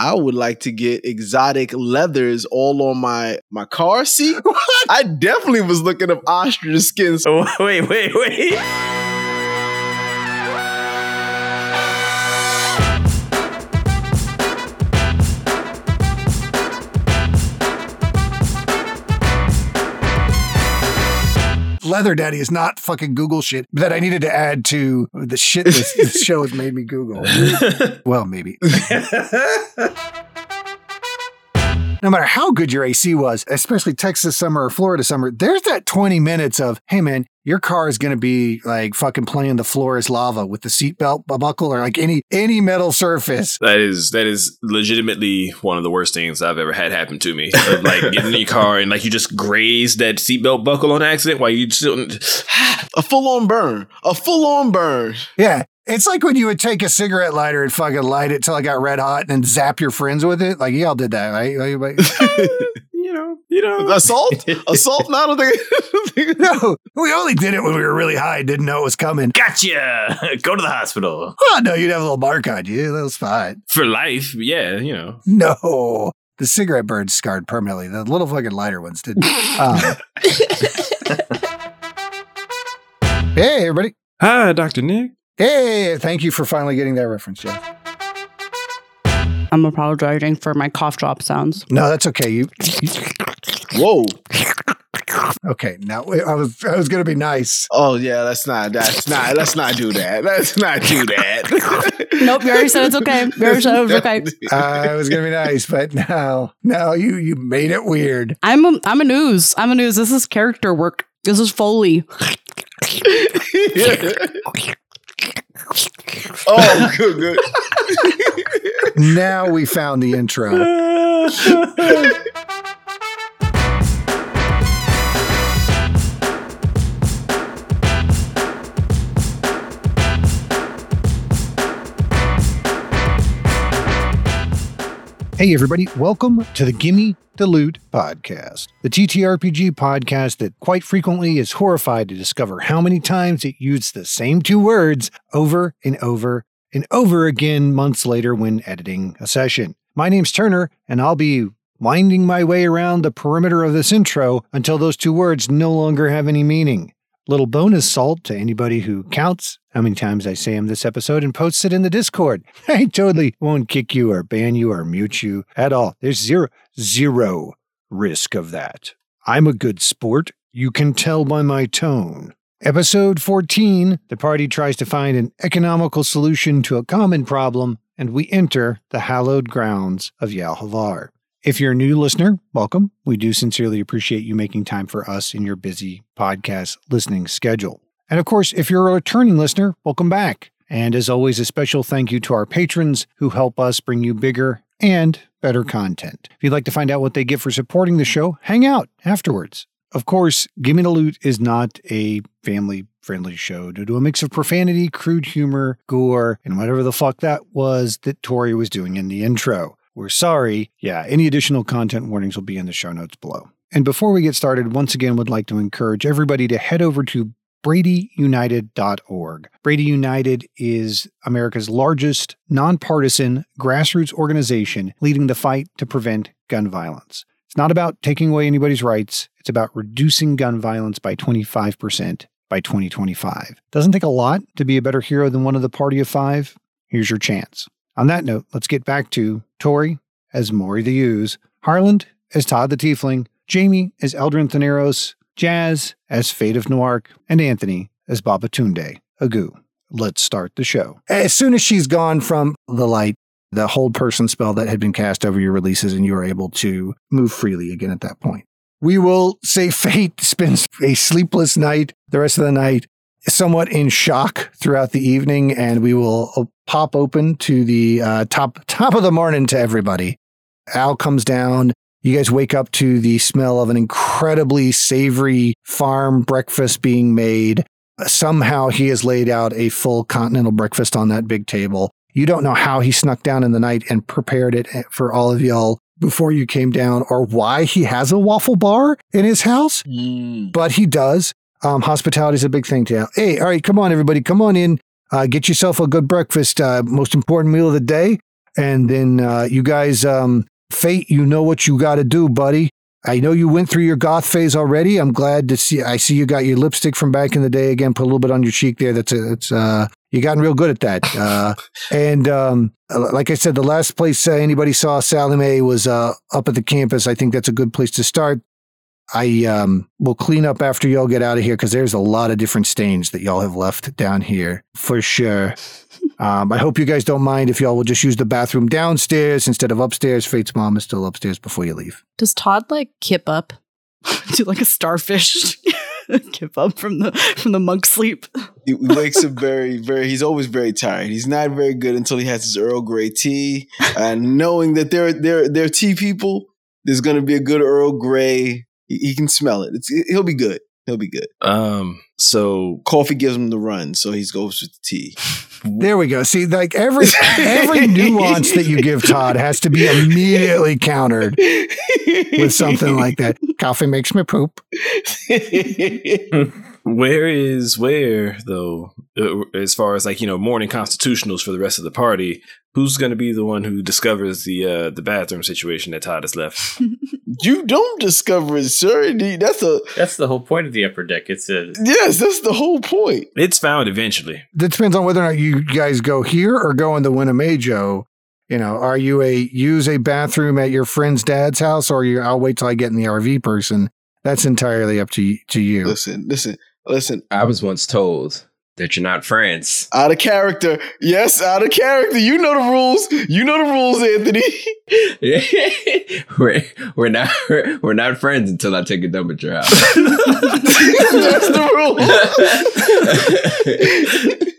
I would like to get exotic leathers all on my my car seat. I definitely was looking up ostrich skin. Oh, wait, wait, wait. Leather Daddy is not fucking Google shit that I needed to add to the shit this, this show has made me Google. well, maybe. no matter how good your AC was, especially Texas summer or Florida summer, there's that 20 minutes of, hey man, your car is going to be like fucking playing the floor is lava with the seatbelt buckle or like any any metal surface. That is that is legitimately one of the worst things I've ever had happen to me. Of, like getting in your car and like you just graze that seatbelt buckle on accident while you still a full on burn, a full on burn. Yeah. It's like when you would take a cigarette lighter and fucking light it till it got red hot and then zap your friends with it. Like y'all did that, right? you know, you know, assault, assault. No, I don't think. no, we only did it when we were really high, didn't know it was coming. Gotcha. Go to the hospital. Oh no, you'd have a little mark on you. That was fine for life. Yeah, you know. No, the cigarette burns scarred permanently. The little fucking lighter ones did. Um, hey, everybody. Hi, Doctor Nick. Hey, thank you for finally getting that reference, Jeff. I'm apologizing for my cough drop sounds. No, that's okay. You. Whoa. Okay, now I was I was gonna be nice. Oh yeah, let's not that's not let's not do that. Let's not do that. nope, you already said it's okay. You already said it was okay. I was gonna be nice, but now now you you made it weird. I'm a, I'm a news. I'm a news. This is character work. This is Foley. oh, good, good. now we found the intro. Hey, everybody, welcome to the Gimme the Loot podcast, the TTRPG podcast that quite frequently is horrified to discover how many times it used the same two words over and over and over again months later when editing a session. My name's Turner, and I'll be winding my way around the perimeter of this intro until those two words no longer have any meaning. Little bonus salt to anybody who counts how many times I say them this episode and posts it in the Discord. I totally won't kick you or ban you or mute you at all. There's zero, zero risk of that. I'm a good sport. You can tell by my tone. Episode 14 The party tries to find an economical solution to a common problem, and we enter the hallowed grounds of Yalhavar. If you're a new listener, welcome. We do sincerely appreciate you making time for us in your busy podcast listening schedule. And of course, if you're a returning listener, welcome back. And as always, a special thank you to our patrons who help us bring you bigger and better content. If you'd like to find out what they get for supporting the show, hang out afterwards. Of course, Gimme the Loot is not a family friendly show due to a mix of profanity, crude humor, gore, and whatever the fuck that was that Tori was doing in the intro. We're sorry. Yeah, any additional content warnings will be in the show notes below. And before we get started, once again, would like to encourage everybody to head over to bradyunited.org. Brady United is America's largest nonpartisan grassroots organization leading the fight to prevent gun violence. It's not about taking away anybody's rights, it's about reducing gun violence by 25% by 2025. Doesn't take a lot to be a better hero than one of the party of five. Here's your chance. On that note, let's get back to Tori as Mori the Ooze, Harland as Todd the Tiefling, Jamie as Eldrin Thaneros, Jazz as Fate of Noark, and Anthony as Babatunde, Agu. Let's start the show. As soon as she's gone from the light, the hold person spell that had been cast over your releases, and you are able to move freely again at that point. We will say Fate spends a sleepless night the rest of the night, somewhat in shock throughout the evening, and we will pop open to the uh, top top of the morning to everybody. Al comes down. You guys wake up to the smell of an incredibly savory farm breakfast being made. Somehow he has laid out a full continental breakfast on that big table. You don't know how he snuck down in the night and prepared it for all of y'all before you came down or why he has a waffle bar in his house, mm. but he does. Um, hospitality is a big thing to Hey, all right, come on, everybody, come on in. Uh, get yourself a good breakfast. Uh, most important meal of the day. And then uh, you guys, um, Fate, you know what you got to do, buddy. I know you went through your goth phase already. I'm glad to see. I see you got your lipstick from back in the day again. Put a little bit on your cheek there. That's a, that's uh, you gotten real good at that. Uh, and um, like I said, the last place uh, anybody saw Sally Mae was uh, up at the campus. I think that's a good place to start. I um, will clean up after y'all get out of here because there's a lot of different stains that y'all have left down here for sure. Um, I hope you guys don't mind if y'all will just use the bathroom downstairs instead of upstairs. Fate's mom is still upstairs before you leave. Does Todd like kip up? Do like a starfish kip up from the from the monk sleep? He wakes up very, very. He's always very tired. He's not very good until he has his Earl Grey tea, and knowing that they're they're they're tea people, there's going to be a good Earl Grey. He, he can smell it. It's, he'll be good. He'll be good. Um, so Coffee gives him the run, so he goes with the tea. There we go. See, like every every nuance that you give Todd has to be immediately countered with something like that. Coffee makes me poop. where is where though? Uh, As far as like you know, morning constitutionals for the rest of the party, who's going to be the one who discovers the uh, the bathroom situation that Todd has left? you don't discover it, sir. That's a That's the whole point of the upper deck. It's a yes. That's the whole point. it's found eventually. That depends on whether or not you guys go here or go in the Winnemejo. You know, are you a use a bathroom at your friend's dad's house, or you? I'll wait till I get in the RV person. That's entirely up to to you. Listen, listen, listen. I was once told that you're not friends. Out of character. Yes, out of character. You know the rules. You know the rules, Anthony. we're, we're not we're not friends until I take a dump at your house. That's the rule.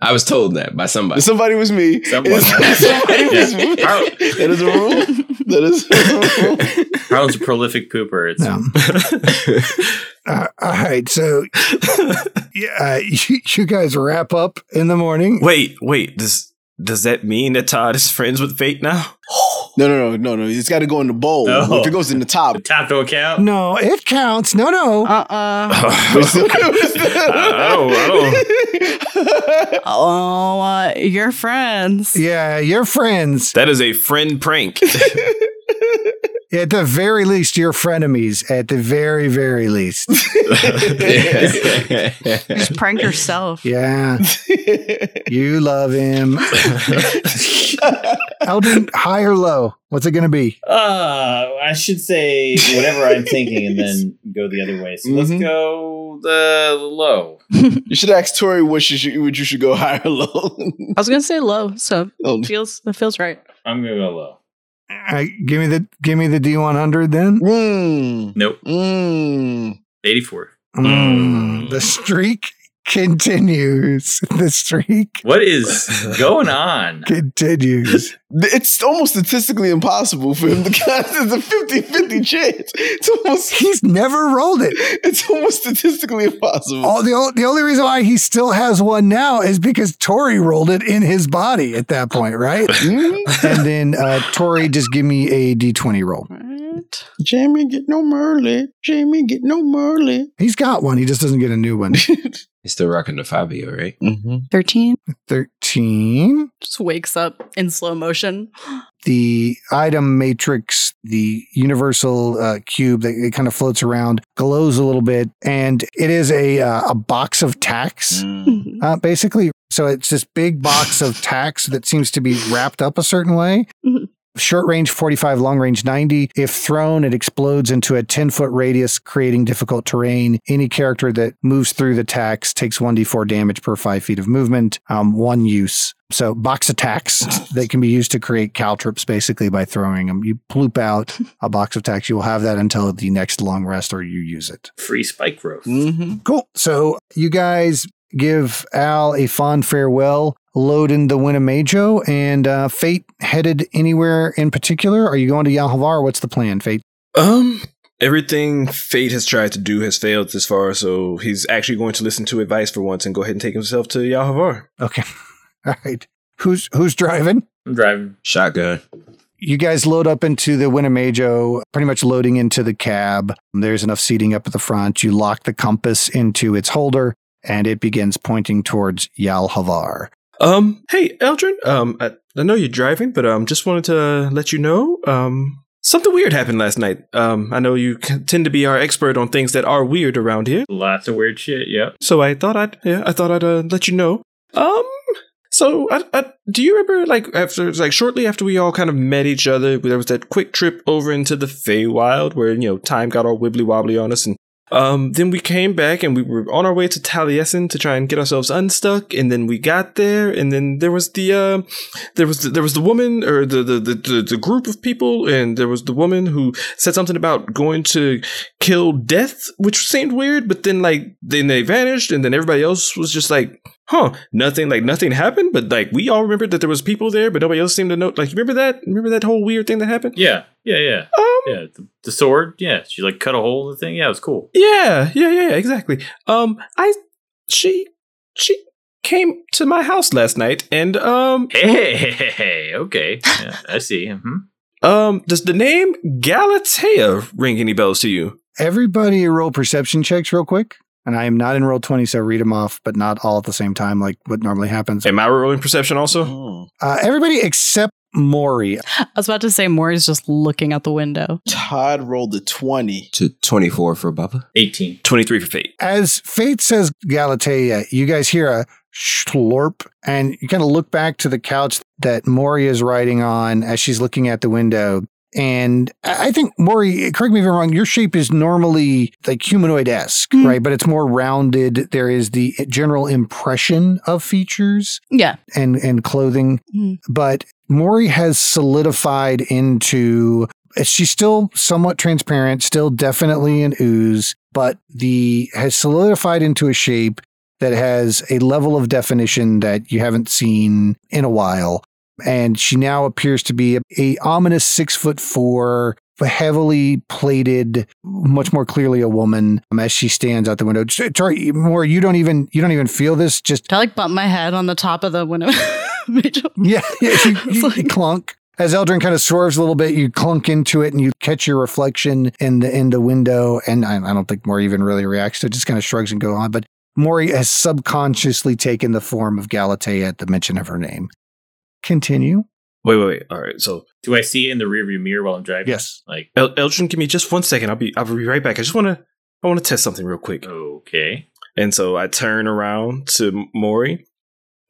I was told that by somebody. Somebody was me. Someone. It's- somebody was Yeah. me. That is a rule. That is a rule. Harland's a prolific pooper. It's No. Uh, all right, so yeah, uh, you, you guys wrap up in the morning. Wait, wait. Does does that mean that Todd is friends with Fate now? No, no, no, no, no. It's got to go in the bowl. Oh. If it goes in the top. the top to account. No, it counts. No, no. Uh uh I don't- I Oh, uh, you're friends. Yeah, you're friends. That is a friend prank. At the very least, you're frenemies. At the very, very least. Just prank yourself. Yeah, you love him. Eldrin, high or low? What's it going to be? Uh, I should say whatever I'm thinking and then go the other way. So let's Mhm. go the low. You should ask Tori what you should, what you should go higher or low. I was gonna say low, so Oh, feels that feels right. I'm gonna go low. Uh, give me the give me the D100 then. mm, Nope. mm. 84. Mm, the streak continues. The streak What is going on? continues. It's almost statistically impossible for him to cast. It's a 50 50 chance. It's almost, He's never rolled it. it's almost statistically impossible. All the o- the only reason why he still has one now is because Tori rolled it in his body at that point, right? Mhm. and then uh, Tori, just give me a D20 roll. Jamie, get no Merle. Jamie, get no Merle. He's got one. He just doesn't get a new one. He's still rocking the Fabio, right? mm-hmm. Thirteen. 13. Just wakes up in slow motion. The item matrix, the universal uh, cube that it kind of floats around, glows a little bit, and it is a uh, a box of tacks. Mm. Uh, basically, so it's this big box of tacks that seems to be wrapped up a certain way. Mhm. Short range 45, long range 90. If thrown, it explodes into a 10 foot radius, creating difficult terrain. Any character that moves through the tax takes 1d4 damage per 5 feet of movement. Um, one use. So, box attacks that can be used to create caltrops basically by throwing them. You ploop out a box of tacks. You will have that until the next long rest or you use it. Free spike growth. Mm-hmm. Cool. So you guys give Al a fond farewell, load in the Winnemejo, and uh, Fate headed anywhere in particular? Are you going to Yalhavar? What's the plan, Fate? Um, everything Fate has tried to do has failed this far, so he's actually going to listen to advice for once and go ahead and take himself to Yalhavar. Okay. All right. Who's who's driving? I'm driving. Shotgun. You guys load up into the Winnemejo, pretty much loading into the cab. There's enough seating up at the front. You lock the compass into its holder, and it begins pointing towards Yalhavar. Um, hey, Eldrin. Um, I, I know you're driving, but um, just wanted to let you know. Um, something weird happened last night. Um, I know you tend to be our expert on things that are weird around here, Lots of weird shit. yeah. so I thought I'd yeah, I thought I'd uh, let you know. Um, so I, I, do you remember like after like shortly after we all kind of met each other, there was that quick trip over into the Feywild where you know time got all wibbly wobbly on us and. Um, then we came back and we were on our way to Taliesin to try and get ourselves unstuck. And then we got there, and then there was the uh, there was the, there was the woman or the, the the the the group of people, and there was the woman who said something about going to kill death, which seemed weird. But then like then they vanished, and then everybody else was just like, huh, nothing like nothing happened. But like we all remembered that there was people there, but nobody else seemed to know. Like you remember that? Remember that whole weird thing that happened? Yeah. Yeah. Yeah. Um, Yeah. The, the sword. Yeah. She like cut a hole in the thing. Yeah. It was cool. Yeah, yeah, yeah, exactly. Um, I, she, she came to my house last night, and um, Hey. hey, hey, hey, Okay. Yeah, I see. hmm um, does the name Galatea ring any bells to you? Everybody roll perception checks real quick. And I am not in roll 20, so read them off, but not all at the same time, like what normally happens. Am I rolling perception also? Oh. Uh, everybody except Mori. I was about to say Mori's just looking out the window. Todd rolled a 20. To 24 for Baba. 18. Twenty-three for fate. As Fate says Galatea, you guys hear a slurp, and you kind of look back to the couch that Mori is riding on as she's looking at the window. And I think, Mori, correct me if I'm wrong, your shape is normally like humanoid esque, Mm. right? But it's more rounded. There is the general impression of features Yeah. and, and clothing. Mm. But Mori has solidified into she's still somewhat transparent, still definitely an ooze, but the has solidified into a shape that has a level of definition that you haven't seen in a while. And she now appears to be a, a ominous six foot four, heavily plated, much more clearly a woman um, as she stands out the window. Sorry, more you don't even you don't even feel this. Just I like bump my head on the top of the window? Yeah, yeah you, you- like- clunk. As Eldrin kind of swerves a little bit, you clunk into it and you catch your reflection in the in the window. And I, I don't think Mori even really reacts to it, just kind of shrugs and go on. But Mori has subconsciously taken the form of Galatea at the mention of her name. Continue. Wait, wait, wait. All right. So, Do I see it in the rearview mirror while I'm driving? Yes. Like, El- Eldrin, give me just one second. I'll be, I'll be right back. I just want to, I want to test something real quick. okay. And so I turn around to Mori.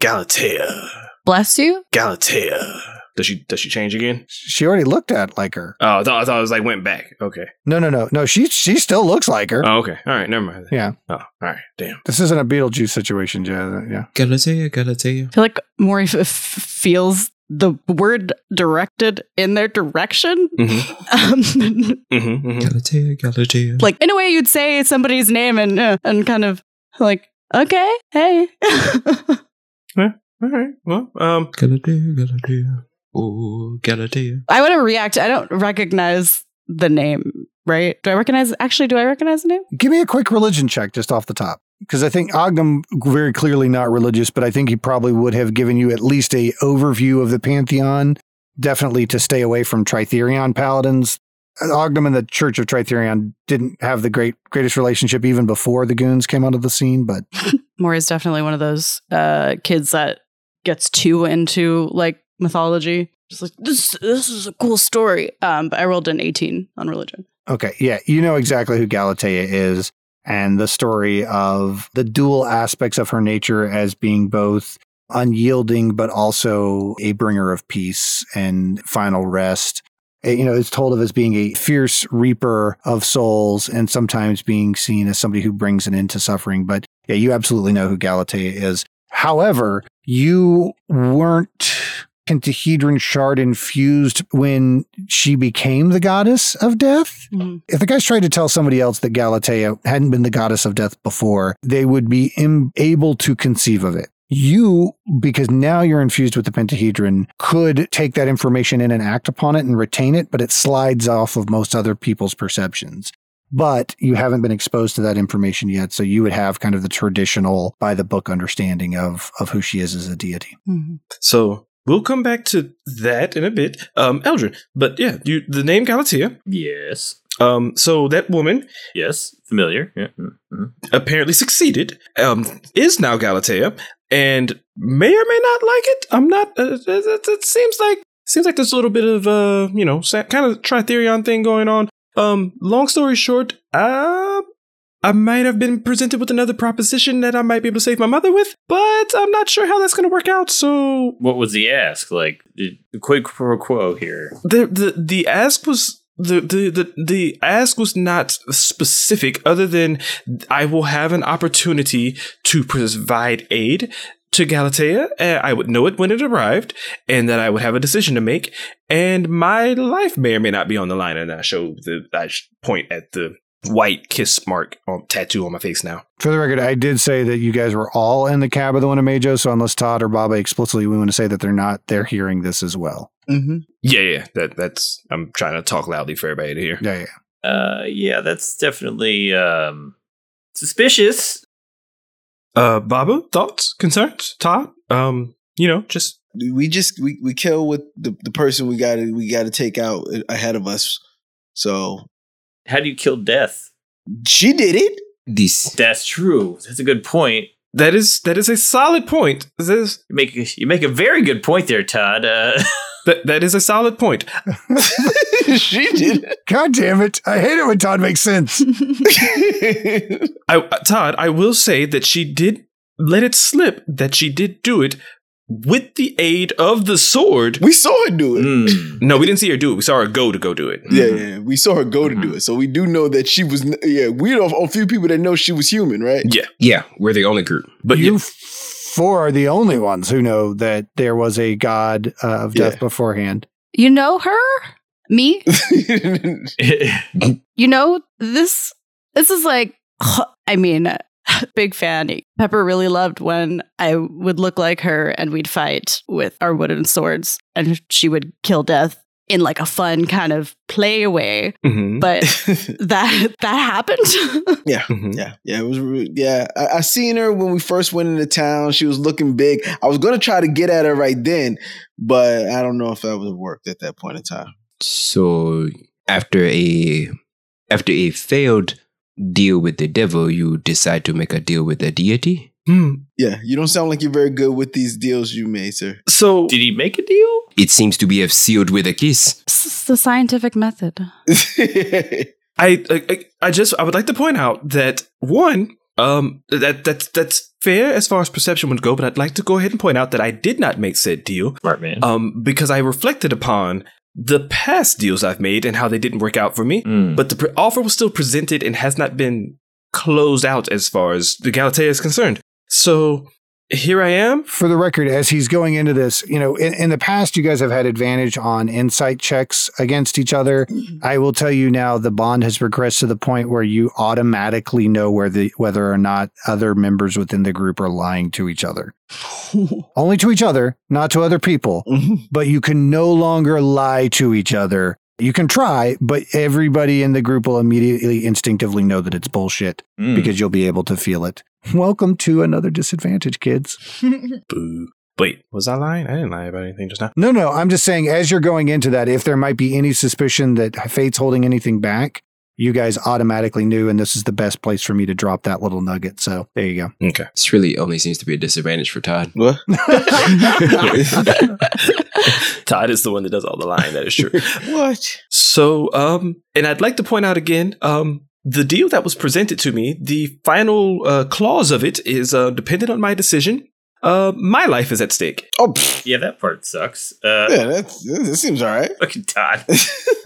Galatea, Bless you. Galatea. Does she, does she change again? She already looked at like her. Oh, I thought, I thought it was like went back. Okay. No, no, no, no. She she still looks like her. Oh, okay. All right. Never mind. Yeah. Oh, all right. Damn. This isn't a Beetlejuice situation, Joe. Yeah. Galatea, Galatea. I feel like Mori f- f- feels the word directed in their direction. Mm-hmm. Um, Mm-hmm. mm-hmm. Galatea, Galatea. like in a way, you'd say somebody's name and uh, and kind of like, okay, hey. yeah. All right. Well, um, Galatea, Galatea. Oh, Galatea. I want to react. I don't recognize the name, right? Do I recognize? Actually, do I recognize the name? Give me a quick religion check just off the top. Because I think Ogden very clearly not religious, but I think he probably would have given you at least a overview of the pantheon. Definitely to stay away from Tritherion paladins. Ogden and the Church of Tritherion didn't have the great greatest relationship even before the goons came onto the scene, but Mori is definitely one of those uh, kids that gets too into like mythology. Just like this, this is a cool story. Um, but I rolled an eighteen on religion. Okay, yeah, you know exactly who Galatea is and the story of the dual aspects of her nature as being both unyielding but also a bringer of peace and final rest. Uh, You know, it's told of as being a fierce reaper of souls and sometimes being seen as somebody who brings an end to suffering. But yeah, you absolutely know who Galatea is. However, you weren't pentahedron shard infused when she became the goddess of death mm-hmm. if the guys tried to tell somebody else that Galatea hadn't been the goddess of death before, they would be Im- able to conceive of it. You, because now you're infused with the pentahedron, could take that information in and act upon it and retain it, but it slides off of most other people's perceptions. But you haven't been exposed to that information yet, so you would have kind of the traditional, by the book understanding of of who she is as a deity. Mm-hmm. so we'll come back to that in a bit. Um, Eldrin, but yeah, you, the name Galatea. Yes. Um, so that woman Yes, familiar. Yeah. mhm. apparently succeeded. Um, is now Galatea, and may or may not like it. I'm not. Uh, it, it- it seems like seems like there's a little bit of uh, you know, kind of tritherion thing going on. Um, long story short, uh, I might have been presented with another proposition that I might be able to save my mother with, but I'm not sure how that's going to work out. So What was the ask? Like quid pro quo here. the the the ask was the, the the the ask was not specific other than I will have an opportunity to provide aid to Galatea. and I would know it when it arrived, and that I would have a decision to make, and my life may or may not be on the line. And I show the I point at the white kiss mark on tattoo on my face now. For the record, I did say that you guys were all in the cab of the Winnemejo, so unless Todd or Baba explicitly we want to say that they're not, they're hearing this as well. Mm-hmm. Yeah, yeah, that that's I'm trying to talk loudly for everybody to hear. Yeah, yeah. Uh, yeah, that's definitely um suspicious. Uh, Baba, thoughts, concerns, Todd? Um, you know, just We just we, we kill with the, the person we got to we got to take out ahead of us. So How do you kill death? she did it. This. That's true. That's a good point. that is that is a solid point. That is, You make a, you make a very good point there, Todd. Uh, that, that is a solid point. she did God damn it. I hate it when Todd makes sense. I, Todd, I will say that she did let it slip that she did do it with the aid of the sword. we saw her do it. hmm. No, we didn't see her do it. We saw her go to go do it. Yeah, yeah, we saw her go to do it. So we do know that she was. Yeah, we know a few people that know she was human, right? Yeah, Yeah, we're the only group. but you yeah, four are the only ones who know that there was a god uh, of death Yeah. beforehand. You know her? Me? You know this this is like I mean big fan. Pepper really loved when I would look like her and we'd fight with our wooden swords and she would kill death in like a fun kind of play way. Mhm, But that that happened. yeah, mhm. yeah, yeah. It was. Yeah, I, I seen her when we first went into town. She was looking big. I was gonna try to get at her right then, but I don't know if that would have worked at that point in time. So after a after a failed deal with the devil, you decide to make a deal with the deity. Hmm. Yeah, you don't sound like you're very good with these deals you made, sir. So Did he make a deal? It seems to be have sealed with a kiss. This is the scientific method. I, I I just I would like to point out that one um that that's that's fair as far as perception would go, but I'd like to go ahead and point out that I did not make said deal Smart man. um because I reflected upon the past deals I've made and how they didn't work out for me. Hmm. But the pre- offer was still presented and has not been closed out as far as the Galatea is concerned. So here I am. For the record, as he's going into this, you know, in, in the past, you guys have had advantage on insight checks against each other. I will tell you now, the bond has progressed to the point where you automatically know where the whether or not other members within the group are lying to each other. Only to each other, not to other people. Mhm. But you can no longer lie to each other. You can try, but everybody in the group will immediately instinctively know that it's bullshit Hmm. because you'll be able to feel it. Welcome to another disadvantage, kids. Boo. Wait, was I lying? I didn't lie about anything just now. No, no, I'm just saying, as you're going into that, if there might be any suspicion that Fate's holding anything back, you guys automatically knew, and this is the best place for me to drop that little nugget. So there you go. Okay. This really only seems to be a disadvantage for Todd. What? Todd is the one that does all the lying. That is true. what? So, um, and I'd like to point out again, um, the deal that was presented to me, the final uh, clause of it is uh, dependent on my decision. Uh, my life is at stake. Oh, pff, yeah, that part sucks. Uh, yeah, that's, that seems all right. Fucking Todd.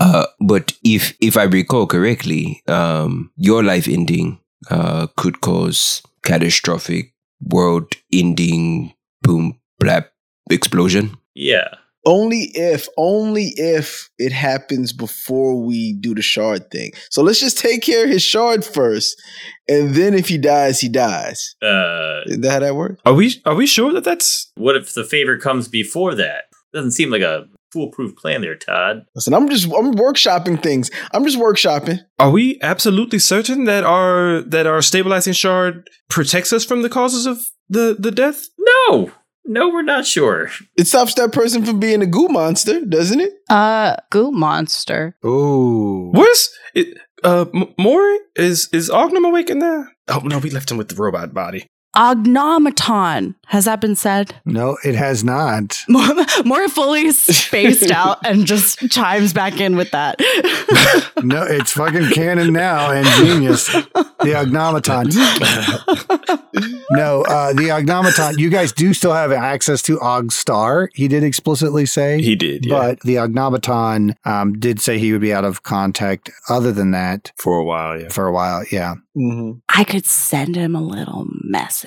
Uh, but if if I recall correctly, um, your life ending uh, could cause catastrophic world-ending boom blap explosion. yeah. Only if, only if it happens before we do the shard thing. So let's just take care of his shard first, and then if he dies, he dies. Uh, Is that how that works? Are we? Are we sure that that's? what if the favor comes before that? Doesn't seem like a foolproof plan there, Todd. Listen, I'm just I'm workshopping things. I'm just workshopping. Are we absolutely certain that our that our stabilizing shard protects us from the causes of the the death? No. No, we're not sure. It stops that person from being a goo monster, doesn't it? Uh, goo monster. Ooh. Where's it? Uh, M- Mori is is Ognum awake in there? Oh no, we left him with the robot body. Ognomaton. Has that been said? No, it has not. More, more fully spaced out and just chimes back in with that. No, it's fucking canon now and genius. The Ognomaton. no, uh, the Ognomaton. You guys do still have access to Ogstar. He did explicitly say. He did, yeah, But the Ognomaton um, did say he would be out of contact. Other than that, for a while. Yeah. for a while, yeah. Mm-hmm. I could send him a little message,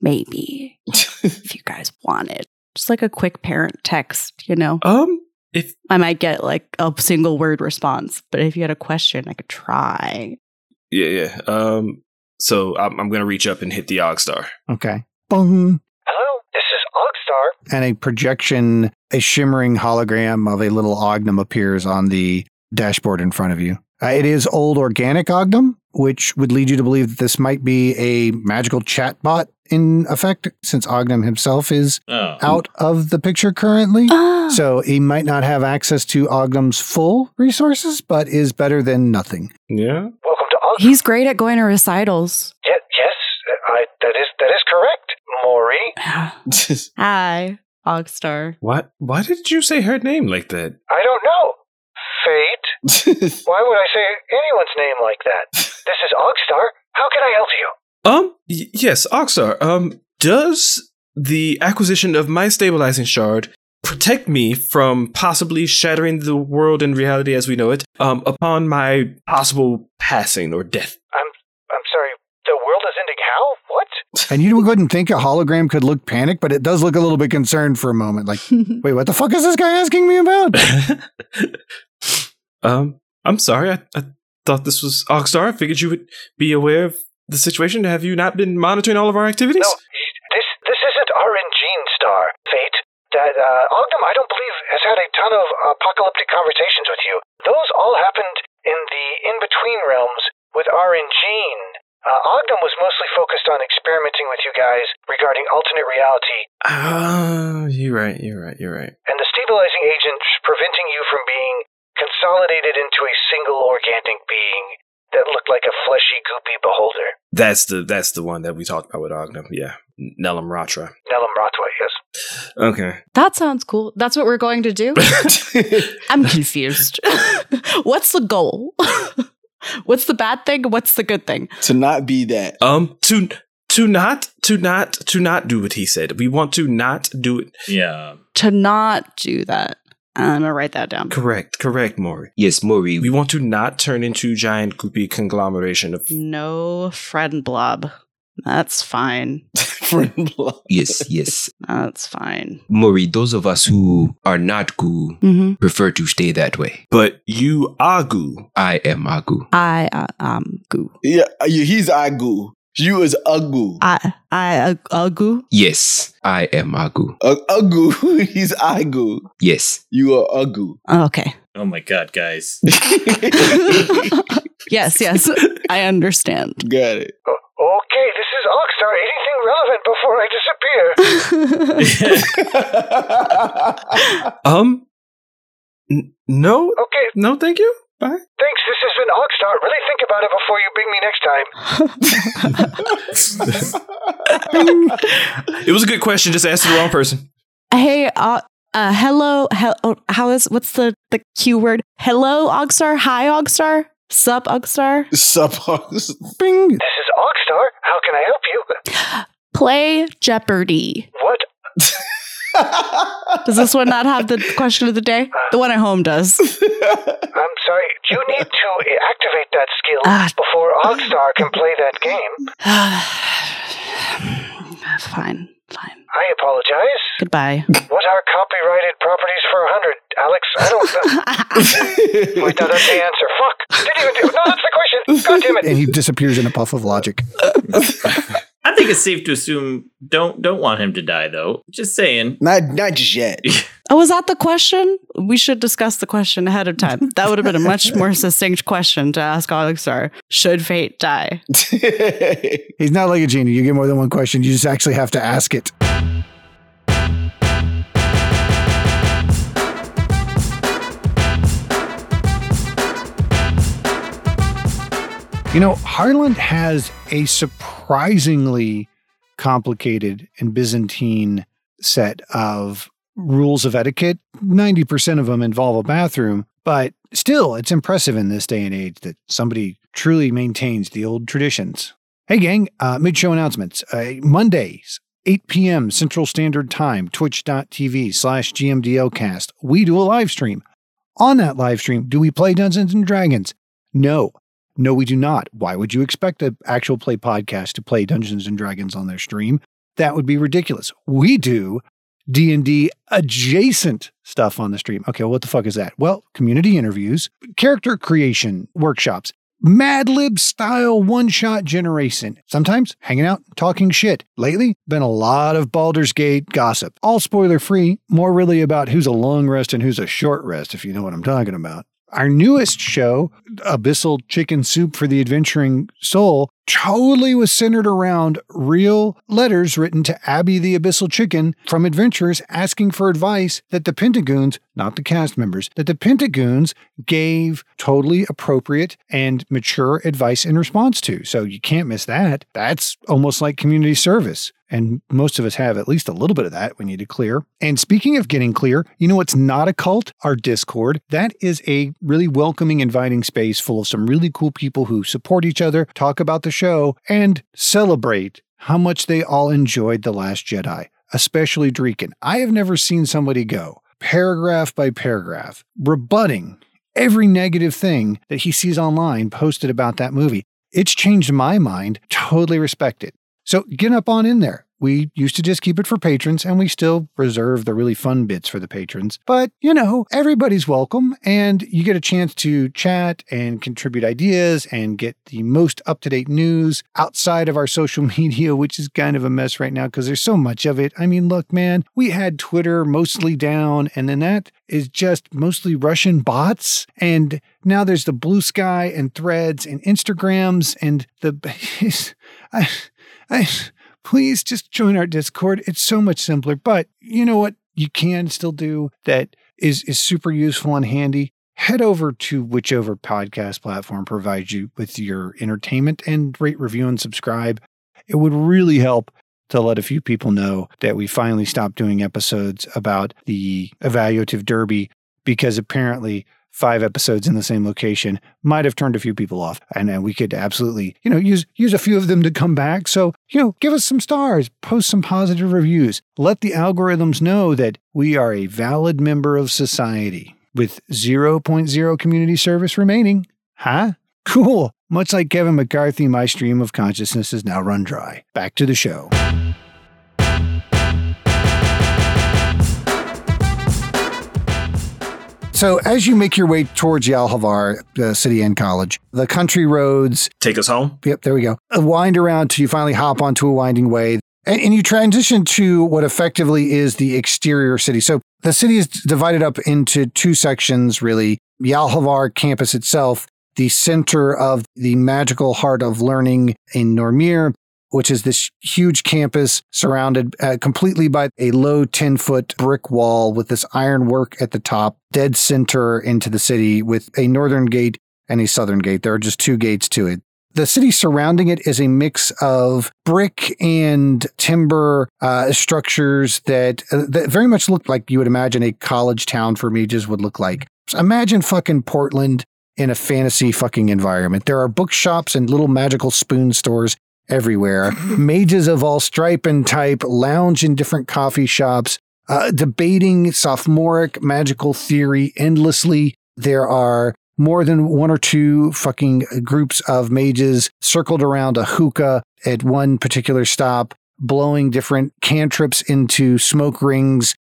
maybe, if you guys wanted. Just like a quick parent text, you know? Um, if I might get like a single word response, but if you had a question, I could try. yeah, yeah. Um, so I'm, I'm gonna reach up and hit the Ogstar. Okay. Bung. Hello, this is Ogstar. And a projection, a shimmering hologram of a little Ognum appears on the dashboard in front of you. Uh, it is old organic Ognum, which would lead you to believe that this might be a magical chatbot in effect, since Ognum himself is Oh. out of the picture currently. Ah, So he might not have access to Ognum's full resources, but is better than nothing. Yeah. Welcome to Ognum. he's great at going to recitals. Yeah, yes, I, that is that is correct, Mori. Hi, Ogstar. What? Why did you say her name like that? I don't know. Fate. Why would I say anyone's name like that? This is Ogstar. How can I help you? Um, y- yes, Ogstar. Um, does the acquisition of my stabilizing shard protect me from possibly shattering the world and reality as we know it? Um, upon my possible passing or death. I'm I'm sorry. The world is ending how? What? And you wouldn't think a hologram could look panicked, but it does look a little bit concerned for a moment. Like, wait, what the fuck is this guy asking me about? Um, I'm sorry. I, I thought this was Ogstar. I figured you would be aware of the situation. Have you not been monitoring all of our activities? No, this this isn't RNGene Star, Fate. That uh, Ognum, I don't believe, has had a ton of apocalyptic conversations with you. Those all happened in the in between realms with RNGene. Uh, Ognum was mostly focused on experimenting with you guys regarding alternate reality Ah, you're right. You're right. You're right. and the stabilizing agent preventing you from being consolidated into a single organic being that looked like a fleshy, goopy beholder. That's the that's the one that we talked about with Ognum. Yeah, Nelam Ratra. Nelam Rotway, yes. Okay. that sounds cool. That's what we're going to do? I'm confused. What's the goal? What's the bad thing? What's the good thing? to not be that. Um. To to not to not to not do what he said. We want to not do it. Yeah. To not do that. I'm gonna write that down. Correct. Correct, Mori. Yes, Mori. We want to not turn into giant goopy conglomeration of. No friend blob. That's fine. Friend blob. yes, yes. That's fine. Mori, those of us who are not goo Mm-hmm. prefer to stay that way. But you are goo. I am Agu. I uh, um goo. Yeah, yeah, he's Agu. You is Agu. I I uh. Yes, I am Agu. Uh, Agu. he's Agu. Yes. You are Agu. Oh, okay. Oh my god, guys. yes, yes. I understand. Got it. Okay, this is Ogstar. Anything relevant before I disappear? Um. N- no. Okay, No. Thank you. Bye. thanks. This has been Ogstar. Really think about it before you bring me next time. It was a good question. Just asked the wrong person. hey, uh, uh, hello. He- oh, how is what's the the Q word? Hello, Ogstar. Hi, Ogstar. Sup, Ogstar. Sup? Bing. This is Ogstar. How can I help you? Play Jeopardy. What? Does this one not have the question of the day? The one at home does. I'm sorry. You need to activate that skill Ah. before Ogstar can play that game. fine, fine. I apologize. Goodbye. What are copyrighted properties for a hundred, Alex? I don't know. Wait, no, that's the answer. Fuck. Didn't even do. No, that's the question. God damn it. And he disappears in a puff of logic. I think it's safe to assume don't don't want him to die though. Just saying. not, not just yet. Oh, was that the question? We should discuss the question ahead of time. That would have been a much more succinct question to ask Alexa. Should fate die? He's not like a genie. You get more than one question. You just actually have to ask it. You know, Harland has a surprisingly complicated and Byzantine set of rules of etiquette. 90% of them involve a bathroom, but still, it's impressive in this day and age that somebody truly maintains the old traditions. Hey, gang, uh, mid show announcements. Uh, Mondays, 8 p.m. Central Standard Time, twitch.tv slash GMDLcast. We do a live stream. On that live stream, do we play Dungeons and Dragons? No. No, we do not. Why would you expect an actual play podcast to play Dungeons and Dragons on their stream? That would be ridiculous. We do D&D adjacent stuff on the stream. Okay, what the fuck is that? Well, community interviews, character creation workshops, Mad Lib style one shot generation. Sometimes hanging out, talking shit. Lately, been a lot of Baldur's Gate gossip. All spoiler free, more really about who's a long rest and who's a short rest, if you know what I'm talking about. Our newest show, Abyssal Chicken Soup for the Adventuring Soul, totally was centered around real letters written to Abby the Abyssal Chicken from adventurers asking for advice that the Pentagoons, not the cast members, that the Pentagoons gave totally appropriate and mature advice in response to. So you can't miss that. That's almost like community service. And most of us have at least a little bit of that we need to clear. And speaking of getting clear, you know what's not a cult? Our Discord. That is a really welcoming, inviting space full of some really cool people who support each other, talk about the show, and celebrate how much they all enjoyed The Last Jedi, especially Dreeken. I have never seen somebody go paragraph by paragraph, rebutting every negative thing that he sees online posted about that movie. It's changed my mind. Totally respect it. So get up on in there. We used to just keep it for patrons, and we still reserve the really fun bits for the patrons. But, you know, everybody's welcome, and you get a chance to chat and contribute ideas and get the most up to date news outside of our social media, which is kind of a mess right now because there's so much of it. I mean, look, man, we had Twitter mostly down, and then that is just mostly Russian bots. And now there's the blue sky and threads and Instagrams and the. I, I, please just join our Discord. It's so much simpler. But you know what you can still do that is, is super useful and handy? Head over to whichever podcast platform provides you with your entertainment and rate, review, and subscribe. It would really help to let a few people know that we finally stopped doing episodes about the evaluative derby because apparently five episodes in the same location might have turned a few people off. And, and we could absolutely you know use use a few of them to come back. So you know give us some stars post some positive reviews. Let the algorithms know that we are a valid member of society with 0.0 community service remaining. Huh? Cool. Much like kevin mccarthy my stream of consciousness has now run dry. Back to the show So, as you make your way towards Yalhavar, the city and college, the country roads. Take us home. Yep, there we go. Uh, wind around till you finally hop onto a winding way. And, and you transition to what effectively is the exterior city. So, the city is divided up into two sections, really. Yalhavar campus itself, the center of the magical heart of learning in Normir, which is this huge campus surrounded uh, completely by a low 10 foot brick wall with this ironwork at the top, dead center into the city with a northern gate and a southern gate. There are just two gates to it. The city surrounding it is a mix of brick and timber uh, structures that, uh, that very much look like you would imagine a college town for mages would look like. So imagine fucking Portland in a fantasy fucking environment. There are bookshops and little magical spoon stores everywhere. Mages of all stripe and type lounge in different coffee shops, uh, debating sophomoric magical theory endlessly. There are more than one or two fucking groups of mages circled around a hookah at one particular stop, blowing different cantrips into smoke rings.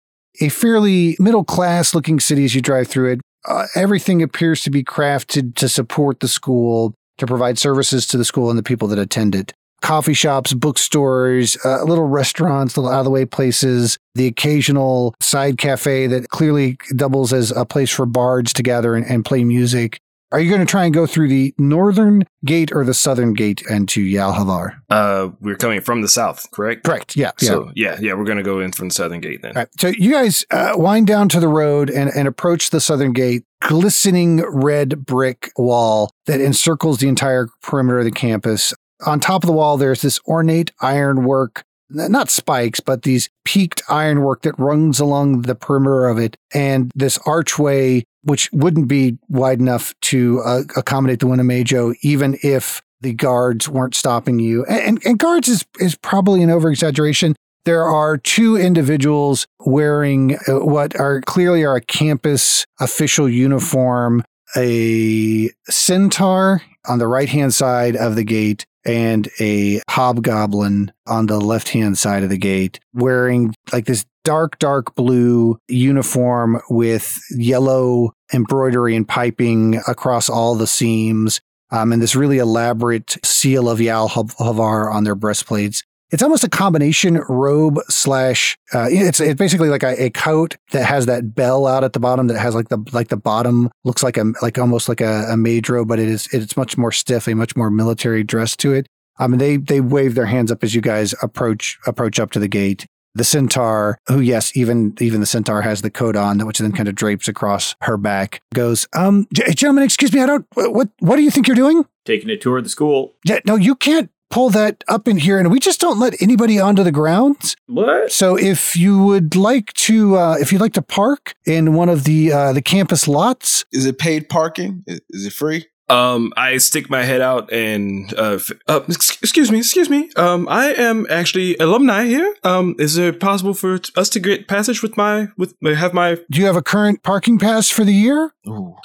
A fairly middle class looking city as you drive through it. Uh, everything appears to be crafted to support the school, to provide services to the school and the people that attend it coffee shops, bookstores, uh, little restaurants, little out of the way places, the occasional side cafe that clearly doubles as a place for bards to gather and, and play music. Are you going to try and go through the northern gate or the southern gate into Yalhavar? Uh, we're coming from the south, correct? Correct. Yeah. Yeah. So yeah, yeah, we're gonna go in from the southern gate then. All right. So you guys uh, wind down to the road and, and approach the southern gate, glistening red brick wall that encircles the entire perimeter of the campus. On top of the wall, there's this ornate ironwork, not spikes, but these peaked ironwork that runs along the perimeter of it, and this archway, which wouldn't be wide enough to uh, accommodate the Winnemejo, even if the guards weren't stopping you. And, and, and guards is, is probably an over exaggeration there are two individuals wearing uh, what are clearly are a campus official uniform, a centaur on the right hand side of the gate and a hobgoblin on the left hand side of the gate wearing like this dark, dark blue uniform with yellow embroidery and piping across all the seams. Um, and this really elaborate seal of Yalhavar on their breastplates it's almost a combination robe slash uh, it's it's basically like a, a, coat that has that bell out at the bottom that has like the like the bottom looks like a like almost like a, a mage robe but it is it's much more stiff a much more military dress to it. I mean they they wave their hands up as you guys approach approach up to the gate. The centaur who yes even even the centaur has the coat on which then kind of drapes across her back goes um gentlemen excuse me I don't what what do you think you're doing? Taking a tour of the school. yeah no you can't pull that up in here and we just don't let anybody onto the grounds. What? So if you would like to, uh, if you'd like to park in one of the, uh, the campus lots, Is it paid parking? Is, is it free? Um, I stick my head out and uh, f- uh excuse me, excuse me. Um, I am actually alumni here. Um, is it possible for us to get passage with my with have my do you have a current parking pass for the year? Ooh.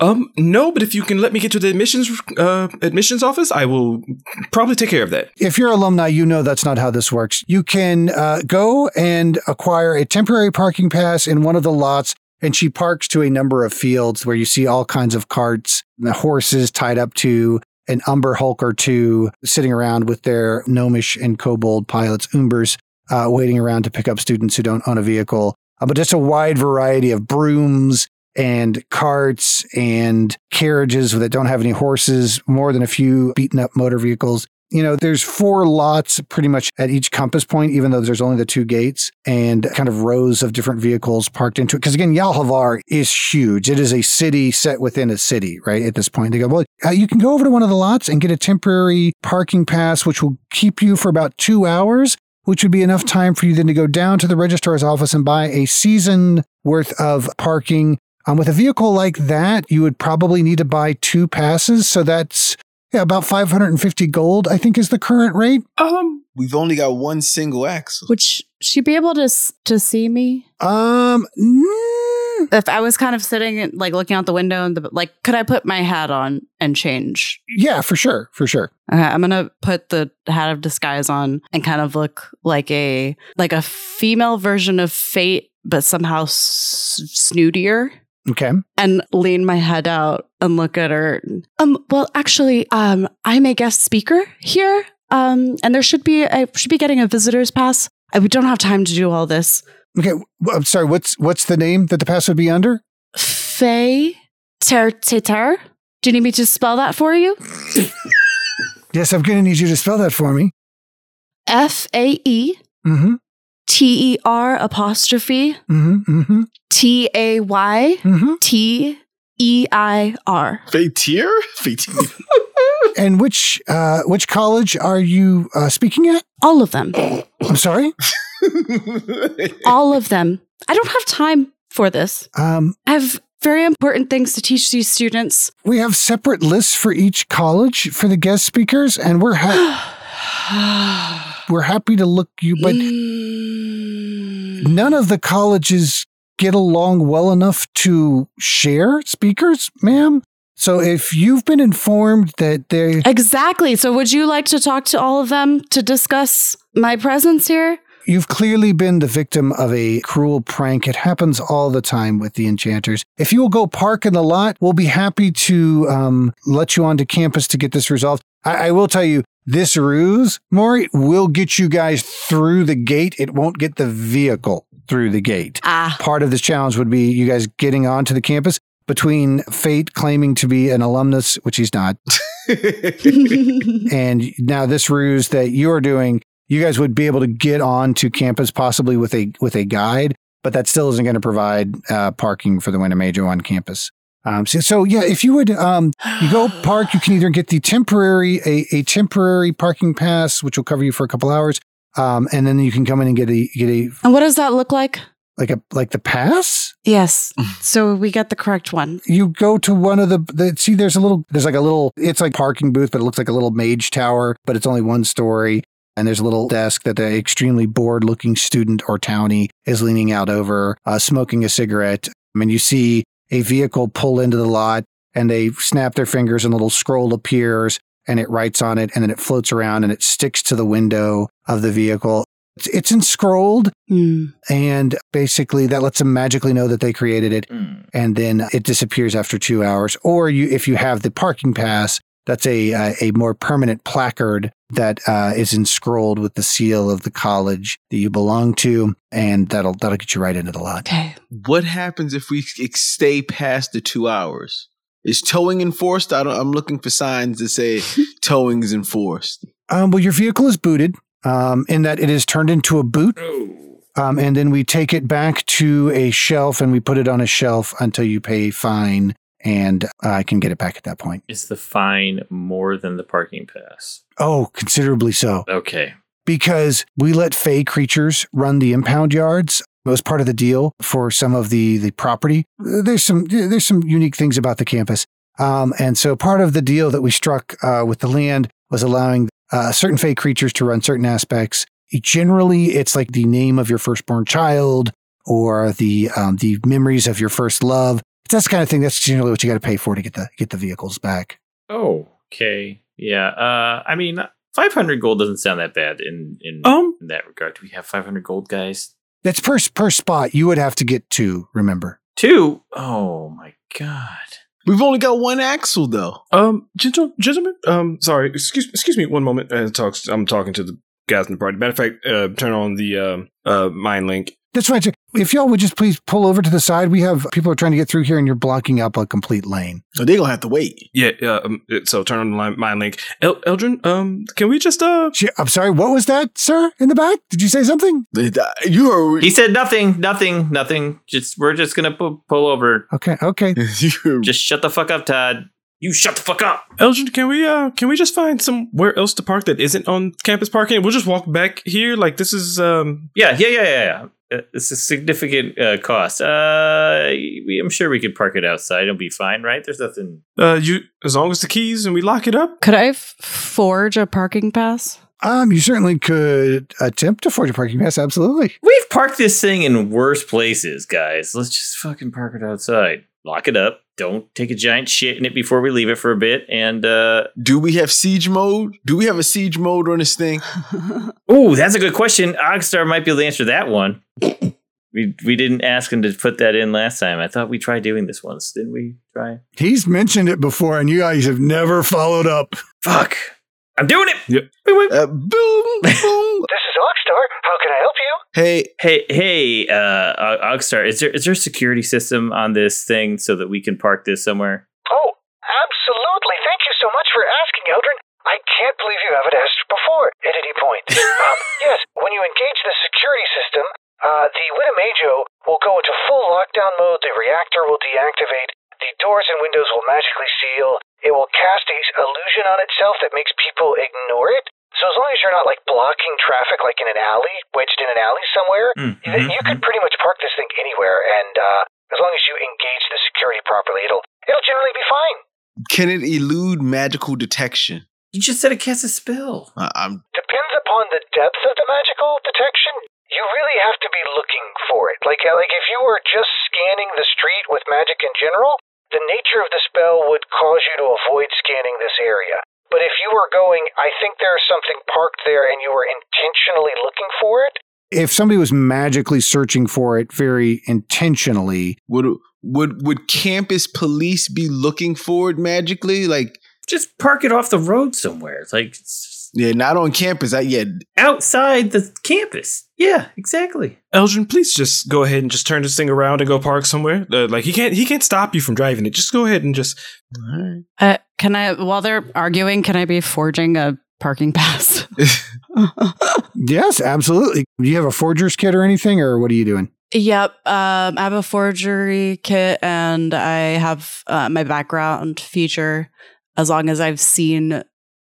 um no, but if you can let me get to the admissions uh admissions office, I will probably take care of that. If you're alumni, you know that's not how this works. You can uh, go and acquire a temporary parking pass in one of the lots, and she parks to a number of fields where you see all kinds of carts, the horses tied up to an umber hulk or two sitting around with their gnomish and kobold pilots, umbers, uh, waiting around to pick up students who don't own a vehicle. Uh, but just a wide variety of brooms and carts and carriages that don't have any horses, more than a few beaten up motor vehicles. You know, there's four lots pretty much at each compass point, even though there's only the two gates and kind of rows of different vehicles parked into it. Because again, Yalhavar is huge. It is a city set within a city, right? At this point, they go, well, uh, you can go over to one of the lots and get a temporary parking pass, which will keep you for about two hours which would be enough time for you then to go down to the registrar's office and buy a season worth of parking. Um, with a vehicle like that, you would probably need to buy two passes. So that's yeah, about 550 gold, I think is the current rate. Um, We've only got one single axle. Would sh- she be able to s- to see me Um, mm, if I was kind of sitting like looking out the window and the, like could I put my hat on and change? yeah, for sure, for sure. Okay, I'm gonna put the hat of disguise on and kind of look like a like a female version of Fait, but somehow s- snootier. Okay. and lean my head out and look at her. Um, well, actually, um, I'm a guest speaker here. Um, and there should be I should be getting a visitor's pass. I we don't have time to do all this. Okay. I'm sorry. What's what's the name that the pass would be under? Faye Ter Teter. Do you need me to spell that for you? Yes, I'm going to need you to spell that for me. F A E Mm-hmm. T E R apostrophe Mm-hmm. Mm-hmm. T A Y. T E I R. Fatir? Fatir. And which uh, which college are you uh, speaking at? All of them. I'm sorry. All of them. I don't have time for this. Um, I have very important things to teach these students. we have separate lists for each college for the guest speakers, and we're ha- we're happy to look you. But Mm. none of the colleges get along well enough to share speakers, ma'am. So if you've been informed that they exactly. So, would you like to talk to all of them to discuss my presence here? You've clearly been the victim of a cruel prank. It happens all the time with the enchanters. If you will go park in the lot, we'll be happy to um, let you onto campus to get this resolved. I, I will tell you, this ruse, Mori, will get you guys through the gate. It won't get the vehicle through the gate. Ah, Part of this challenge would be you guys getting onto the campus. between Fait claiming to be an alumnus, which he's not, and now this ruse that you are doing, you guys would be able to get on to campus possibly with a with a guide, but that still isn't going to provide uh, parking for the Winnebago on campus. Um, so, so yeah, if you would, um, you go park, you can either get the temporary a, a temporary parking pass, which will cover you for a couple hours, um, and then you can come in and get a get a and what does that look like? like a like the pass. Yes. so we get the correct one. You go to one of the, the see. There's a little. There's like a little. It's like parking booth, but it looks like a little mage tower, but it's only one story. And there's a little desk that the extremely bored looking student or townie is leaning out over, uh, smoking a cigarette. I mean, you see a vehicle pull into the lot and they snap their fingers and a little scroll appears and it writes on it and then it floats around and it sticks to the window of the vehicle. It's, it's enscrolled Hmm. and basically that lets them magically know that they created it Mm. and then it disappears after two hours. Or you, if you have the parking pass, that's a uh, a more permanent placard that uh, is enscrolled with the seal of the college that you belong to, and that'll that'll get you right into the lot. Okay. what happens if we stay past the two hours? Is towing enforced? I don't, I'm looking for signs that say towing is enforced. Um, well, your vehicle is booted. Um, in that it is turned into a boot, um, and then we take it back to a shelf and we put it on a shelf until you pay fine, and I can get it back at that point. Is the fine more than the parking pass? Oh, considerably so. Okay. because we let fey creatures run the impound yards. It was part of the deal for some of the the property. There's some there's some unique things about the campus, um, and so part of the deal that we struck uh, with the land was allowing uh, certain fey creatures to run certain aspects. Generally, it's like the name of your firstborn child or the um, the memories of your first love. That's the kind of thing. That's generally what you got to pay for to get the get the vehicles back. Oh, okay. Yeah. Uh, I mean, 500 gold doesn't sound that bad in in, Um, in that regard. Do we have 500 gold, guys? That's per per spot. You would have to get two. Remember. Two? Oh my god. We've only got one axle though. Um, gentle, gentlemen. Um, sorry. Excuse, excuse me. One moment. Uh, talks. I'm talking to the guys in the party. Matter of fact, uh, turn on the um, uh, mind link. That's right. sir. If y'all would just please pull over to the side, we have people are trying to get through here, and you're blocking up a complete lane. So they're gonna have to wait. Yeah. Yeah. Um, so turn on the line, mind link. El- Eldrin. Um, can we just uh? Sh- I'm sorry. What was that, sir? In the back? Did you say something? You are He said nothing, nothing, nothing. Just we're just gonna pu- pull over. Okay. Okay. Just shut the fuck up, Todd. You shut the fuck up. Eldrin, can we uh? Can we just find somewhere else to park that isn't on campus parking? We'll just walk back here. Like this is um. Yeah, yeah, yeah, yeah. yeah. Uh, It's a significant uh, cost. Uh, we, I'm sure we could park it outside. It'll be fine, right? There's nothing. Uh, you as long as the keys and we lock it up. Could I f- forge a parking pass? Um, you certainly could attempt to forge a parking pass. Absolutely. We've parked this thing in worse places, guys. Let's just fucking park it outside. Lock it up. Don't take a giant shit in it before we leave it for a bit. And uh Do we have siege mode? Do we have a siege mode on this thing? oh, that's a good question. Ogstar might be able to answer that one. We we didn't ask him to put that in last time. I thought we tried doing this once, didn't we? Try. He's mentioned it before, and you guys have never followed up. Fuck. I'm doing it. Yep. Wait, wait. Uh, boom, boom. This is Ogstar. How can I help you? hey, Hey, hey, uh, Og- Ogstar, is there is there a security system on this thing so that we can park this somewhere? Oh, absolutely. Thank you so much for asking, Eldrin. I can't believe you haven't asked before at any point. um, yes, when you engage the security system, uh, the Winnebago will go into full lockdown mode, the reactor will deactivate, the doors and windows will magically seal, it will cast a illusion on itself that makes people ignore it. So as long as you're not like blocking traffic like in an alley, wedged in an alley somewhere, you, you could pretty much park this thing anywhere and uh, as long as you engage the security properly, it'll it'll generally be fine. can it elude magical detection? You just said it casts a spell. Uh, I'm depends upon the depth of the magical detection. You really have to be looking for it. Like like if you were just scanning the street with magic in general, the nature of the spell would cause you to avoid scanning this area. But if you were going, I think there's something parked there and you were intentionally looking for it. If somebody was magically searching for it very intentionally, would would would campus police be looking for it magically? Like Just park it off the road somewhere. It's like it's Yeah, not on campus. I, yeah, Outside the campus. Yeah, exactly. Eldrin, please just go ahead and just turn this thing around and go park somewhere. Uh, like he can't he can't stop you from driving it. Just go ahead and just Uh, can I, while they're arguing, can I be forging a parking pass? Yes, absolutely. Do you have a forger's kit or anything, or what are you doing? Yep. Um, I have a forgery kit and I have uh, my background feature as long as I've seen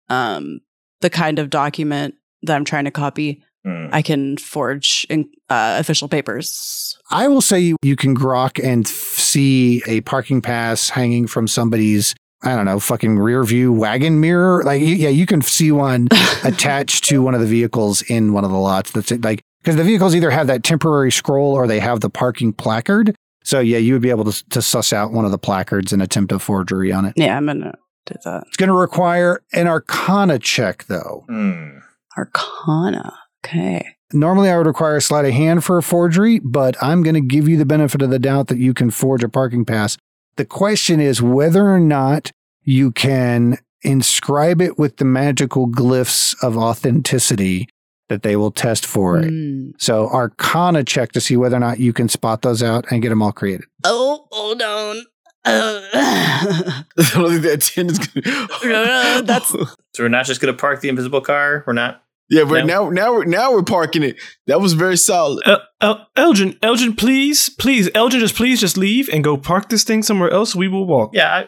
um, the kind of document that I'm trying to copy. Hmm. I can forge in, uh, official papers. I will say you, you can grok and f- see a parking pass hanging from somebody's, I don't know, fucking rear view wagon mirror. Like, yeah, you can see one attached to one of the vehicles in one of the lots. That's it. Like, because the vehicles either have that temporary scroll or they have the parking placard. So, yeah, you would be able to, to suss out one of the placards and attempt a forgery on it. Yeah, I'm gonna do that. It's going to require an arcana check, though. Hmm. Arcana. Okay. Normally, I would require a sleight of hand for a forgery, but I'm going to give you the benefit of the doubt that you can forge a parking pass. The question is whether or not you can inscribe it with the magical glyphs of authenticity that they will test for it. Hmm. So, Arcana check to see whether or not you can spot those out and get them all created. Oh, hold on. Uh, I don't think that ten is gonna. That's- So we're not just going to park the invisible car. We're not. yeah, but No. now now we're now we're parking it. That was very solid. El- El- Eldrin, Eldrin, please, please, Eldrin, just please, just leave and go park this thing somewhere else. We will walk. Yeah, I,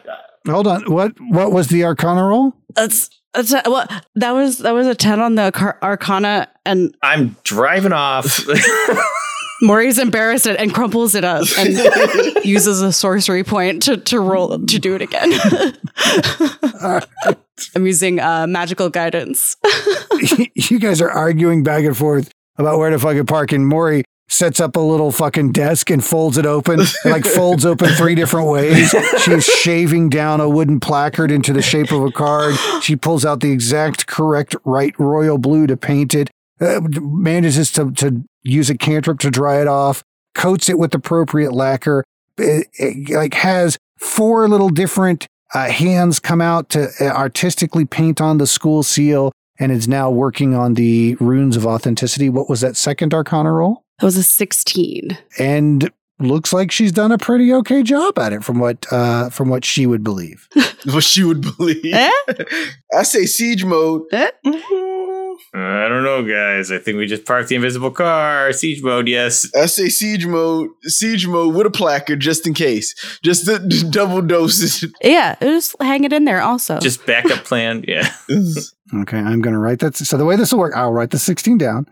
I, Hold on. What what was the Arcana roll? that's that's a, what that was. That was a ten on the car- Arcana, and I'm driving off. Mori's embarrassed and, and crumples it up and uses a sorcery point to, to roll to do it again. I'm using uh, magical guidance. you guys are arguing back and forth about where to fucking park, and Mori sets up a little fucking desk and folds it open, like folds open three different ways. She's shaving down a wooden placard into the shape of a card. She pulls out the exact correct right royal blue to paint it. Uh, manages to to use a cantrip to dry it off. Coats it with appropriate lacquer. It, it, like has four little different uh, hands come out to uh, artistically paint on the school seal and is now working on the runes of authenticity. What was that second arcana roll? That was a 16. And looks like she's done a pretty okay job at it from what uh, from what she would believe. What she would believe. Eh? I say siege mode. I don't know, guys. I think we just parked the invisible car. Siege mode, yes. I say siege mode. Siege mode with a placard just in case. Just the the double doses. Yeah, just hang it in there also. Just backup plan. Yeah. Okay, I'm going to write that. So the way this will work, I'll write the 16 down.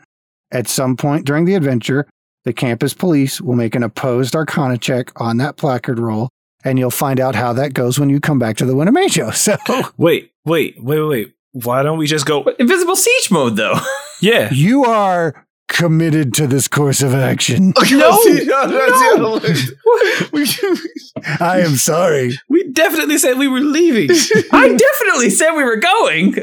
At some point during the adventure, the campus police will make an opposed arcana check on that placard roll, and you'll find out how that goes when you come back to the Winnebago. So Wait, wait, wait, wait, wait. Why don't we just go? But invisible siege mode, though. Yeah. you are committed to this course of action. no, no, no. I am sorry. We definitely said we were leaving. I definitely said we were going.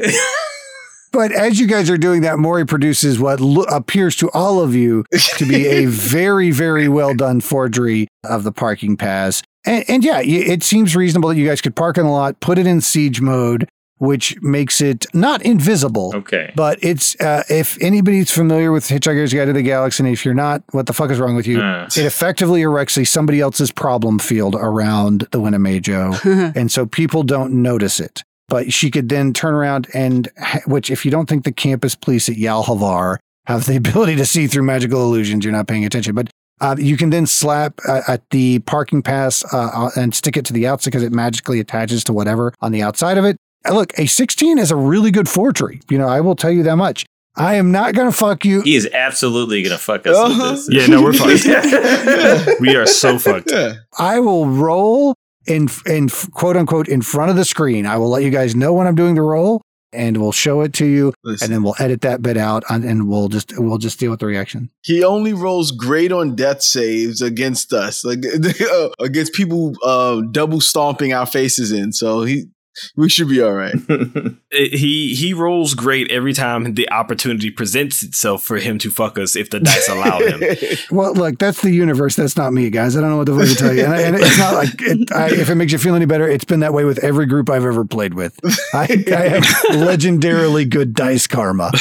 But as you guys are doing that, Mori produces what lo- appears to all of you to be a very, very well done forgery of the parking pass. And, and yeah, it seems reasonable that you guys could park in the lot, put it in siege mode, which makes it not invisible. okay. But it's uh, if anybody's familiar with Hitchhiker's Guide to the Galaxy, and if you're not, what the fuck is wrong with you? Uh, It effectively erects a somebody else's problem field around the Winnebago and so people don't notice it. But she could then turn around and, which if you don't think the campus police at Yalhavar have the ability to see through magical illusions, you're not paying attention. But uh, you can then slap uh, at the parking pass uh, uh, and stick it to the outside because it magically attaches to whatever on the outside of it. Look, a 16 is a really good forgery. You know, I will tell you that much. I am not going to fuck you. he is absolutely going to fuck us Uh-huh. with this. Yeah, no, we're fucked. we are so fucked. Yeah. I will roll in in quote unquote in front of the screen. I will let you guys know when I'm doing the roll, and we'll show it to you, and then we'll edit that bit out, and, and we'll just we'll just deal with the reaction. he only rolls great on death saves against us, like uh, against people uh, double stomping our faces in. So he we should be all right. He he rolls great every time the opportunity presents itself for him to fuck us if the dice allow him. Well, look, that's the universe. That's not me, guys. I don't know what the fuck to tell you. And, and it's not like, it, I, if it makes you feel any better, it's been that way with every group I've ever played with. I, I have legendarily good dice karma.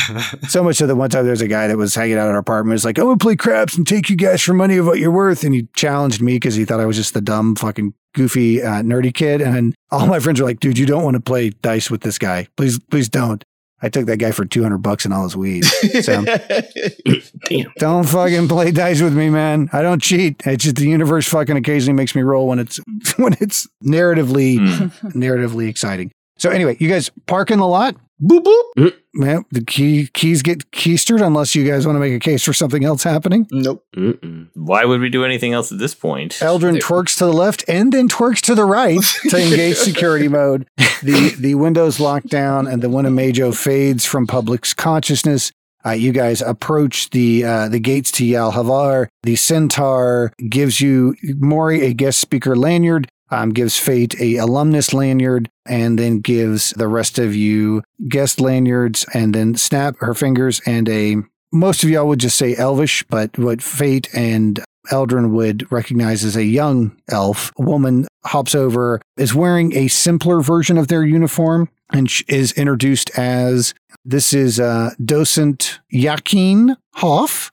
So much so that one time there's a guy that was hanging out at our apartment. He's like, I'm going to play craps and take you guys for money of what you're worth. And he challenged me because he thought I was just the dumb, fucking goofy, uh, nerdy kid. And all my friends were like, dude, you don't want to play dice with this guy. Please, please don't. I took that guy for 200 bucks and all his weed. So don't fucking play dice with me, man. I don't cheat. It's just the universe fucking occasionally makes me roll when it's when it's narratively Hmm. narratively exciting. So anyway, you guys park in the lot. boop boop. Man, the key keys get keistered unless you guys want to make a case for something else happening. Nope. Mm-mm. Why would we do anything else at this point? Eldrin twerks to the left and then twerks to the right to engage security mode. The the windows lock down and the Winnebago fades from public's consciousness. Uh, you guys approach the uh, the gates to Yalhavar. The centaur gives you Mori a guest speaker lanyard, um, gives Fait a alumnus lanyard, and then gives the rest of you guest lanyards, and then snap her fingers and a. Most of y'all would just say Elvish, but what Fait and Eldrin would recognize as a young elf. A woman hops over, is wearing a simpler version of their uniform, and is introduced as this is uh, docent Yakin Hoff.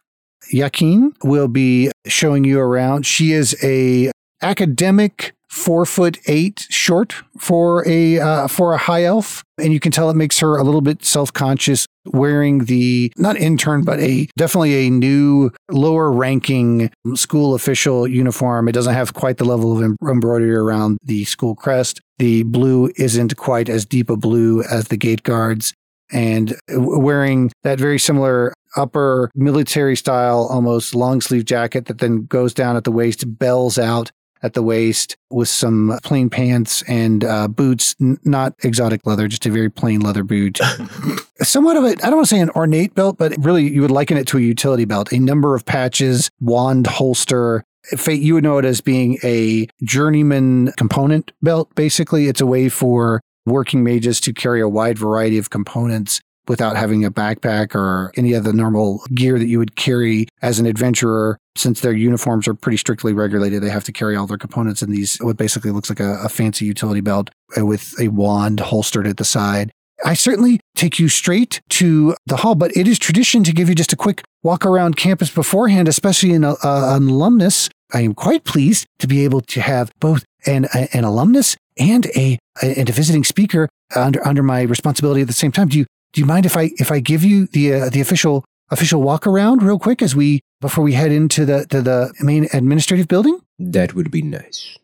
Yakin will be showing you around. She is a academic four foot eight short for a uh, for a high elf, and you can tell it makes her a little bit self conscious wearing the not intern but a definitely a new lower ranking school official uniform. It doesn't have quite the level of embroidery around the school crest. The blue isn't quite as deep a blue as the gate guards. And wearing that very similar upper military style, almost long sleeve jacket that then goes down at the waist, bells out at the waist with some plain pants and uh, boots, n- not exotic leather, just a very plain leather boot. Somewhat of a, I don't want to say an ornate belt, but really you would liken it to a utility belt. A number of patches, wand holster. Fait, you would know it as being a journeyman component belt. Basically, it's a way for working mages to carry a wide variety of components without having a backpack or any of the normal gear that you would carry as an adventurer. Since their uniforms are pretty strictly regulated, they have to carry all their components in these, what basically looks like a, a fancy utility belt uh, with a wand holstered at the side. I certainly take you straight to the hall, but it is tradition to give you just a quick walk around campus beforehand, especially in a, a- an alumnus. I am quite pleased to be able to have both an, an alumnus and a, and a visiting speaker under under my responsibility at the same time. Do you do you mind if I if I give you the uh, the official official walk around real quick as we before we head into the to the main administrative building? That would be nice.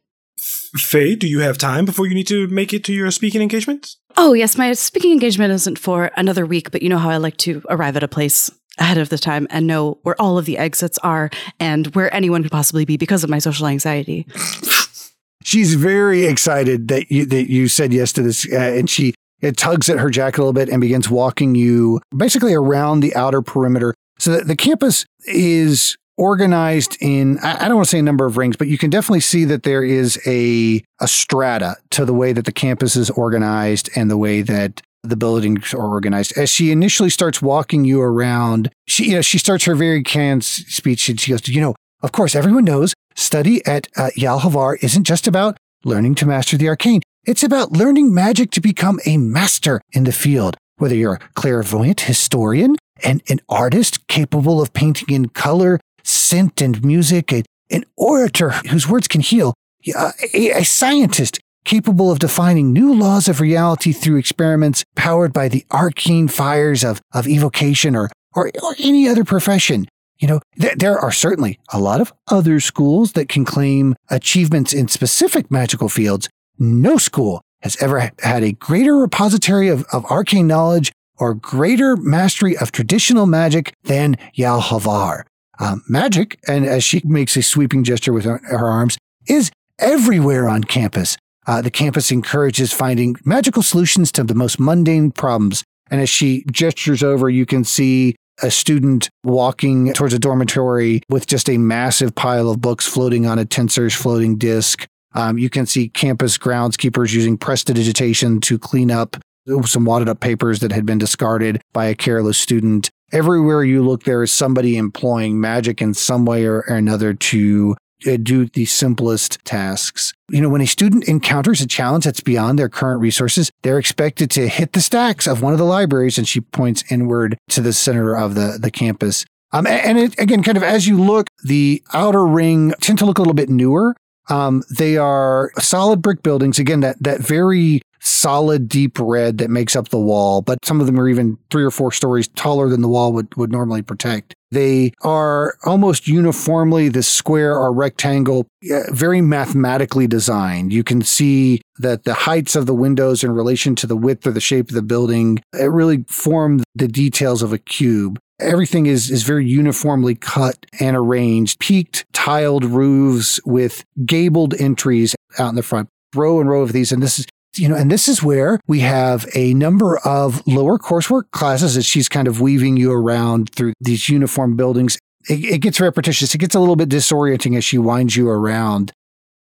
Faye, do you have time before you need to make it to your speaking engagement? Oh, yes, my speaking engagement isn't for another week, but you know how I like to arrive at a place ahead of the time and know where all of the exits are and where anyone could possibly be because of my social anxiety. She's very excited that you that you said yes to this, uh, and she it tugs at her jacket a little bit and begins walking you basically around the outer perimeter. So that the campus is organized in I I don't want to say a number of rings, but you can definitely see that there is a a strata to the way that the campus is organized and the way that the buildings are organized. As she initially starts walking you around, she you know she starts her very canned speech and she goes, you know, of course, everyone knows study at uh, Yalhavar isn't just about learning to master the arcane. It's about learning magic to become a master in the field. Whether you're a clairvoyant historian, and an artist capable of painting in color, scent, and music, an orator whose words can heal, a, a scientist capable of defining new laws of reality through experiments powered by the arcane fires of, of evocation or, or, or any other profession. You know, th- there are certainly a lot of other schools that can claim achievements in specific magical fields. No school has ever had a greater repository of, of arcane knowledge or greater mastery of traditional magic than Yalhavar. Um, magic, and as she makes a sweeping gesture with her, her arms, is everywhere on campus. Uh, the campus encourages finding magical solutions to the most mundane problems. And as she gestures over, you can see a student walking towards a dormitory with just a massive pile of books floating on a Tenser's floating disk. Um, you can see campus groundskeepers using prestidigitation to clean up some wadded up papers that had been discarded by a careless student. Everywhere you look, there is somebody employing magic in some way or, another to uh, do the simplest tasks. You know, when a student encounters a challenge that's beyond their current resources, they're expected to hit the stacks of one of the libraries. And she points inward to the center of the, the campus. Um, and it, again, kind of as you look, the outer ring tend to look a little bit newer. Um, they are solid brick buildings. Again, that, that very solid deep red that makes up the wall, but some of them are even three or four stories taller than the wall would, would normally protect. They are almost uniformly this square or rectangle, very mathematically designed. You can see that the heights of the windows in relation to the width or the shape of the building, it really form the details of a cube. Everything is, is very uniformly cut and arranged, peaked tiled roofs with gabled entries out in the front, row and row of these. And this is you know, and this is where we have a number of lower coursework classes as she's kind of weaving you around through these uniform buildings. It, it gets repetitious. It gets a little bit disorienting as she winds you around.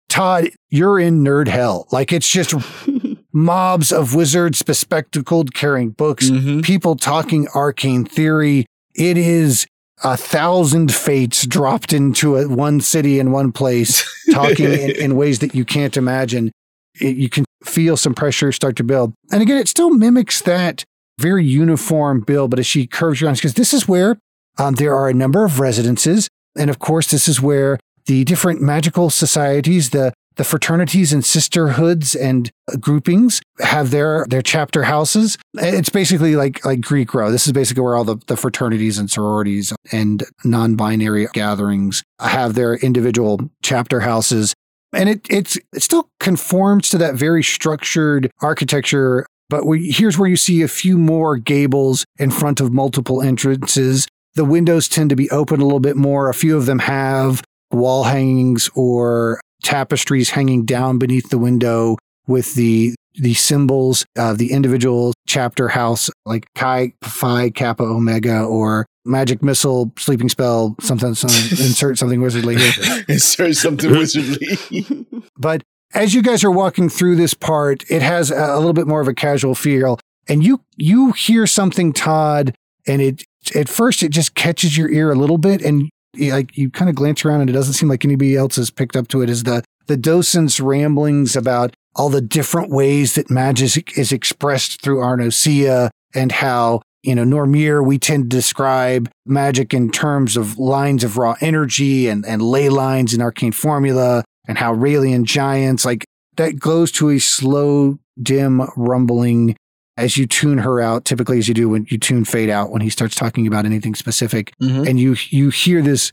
Todd, you're in nerd hell. Like it's just mobs of wizards bespectacled carrying books, Mhm. people talking arcane theory. It is a thousand fates dropped into a, one city in one place, talking in, in ways that you can't imagine. It, you can feel some pressure start to build. And again, it still mimics that very uniform build, but as she curves around, because this is where um, there are a number of residences. And of course, this is where the different magical societies, the the fraternities and sisterhoods and groupings have their their chapter houses. It's basically like like Greek row. This is basically where all the, the fraternities and sororities and non-binary gatherings have their individual chapter houses. And it it's it still conforms to that very structured architecture, but we, here's where you see a few more gables in front of multiple entrances. The windows tend to be open a little bit more. A few of them have wall hangings or tapestries hanging down beneath the window with the the symbols of the individual chapter house, like Chi, Phi, Kappa, Omega, or magic missile, sleeping spell, something, some, insert something wizardly here. Insert something wizardly. But as you guys are walking through this part, it has a, a little bit more of a casual feel, and you you hear something, Todd, and it at first it just catches your ear a little bit, and you, like you kind of glance around, and it doesn't seem like anybody else has picked up to it. Is the the docent's ramblings about all the different ways that magic is expressed through Arnosia, and how you know, Normir, we tend to describe magic in terms of lines of raw energy and, and ley lines in arcane formula and how Raelian giants, like that goes to a slow, dim rumbling as you tune her out, typically as you do when you tune fade out when he starts talking about anything specific. Mhm. And you you hear this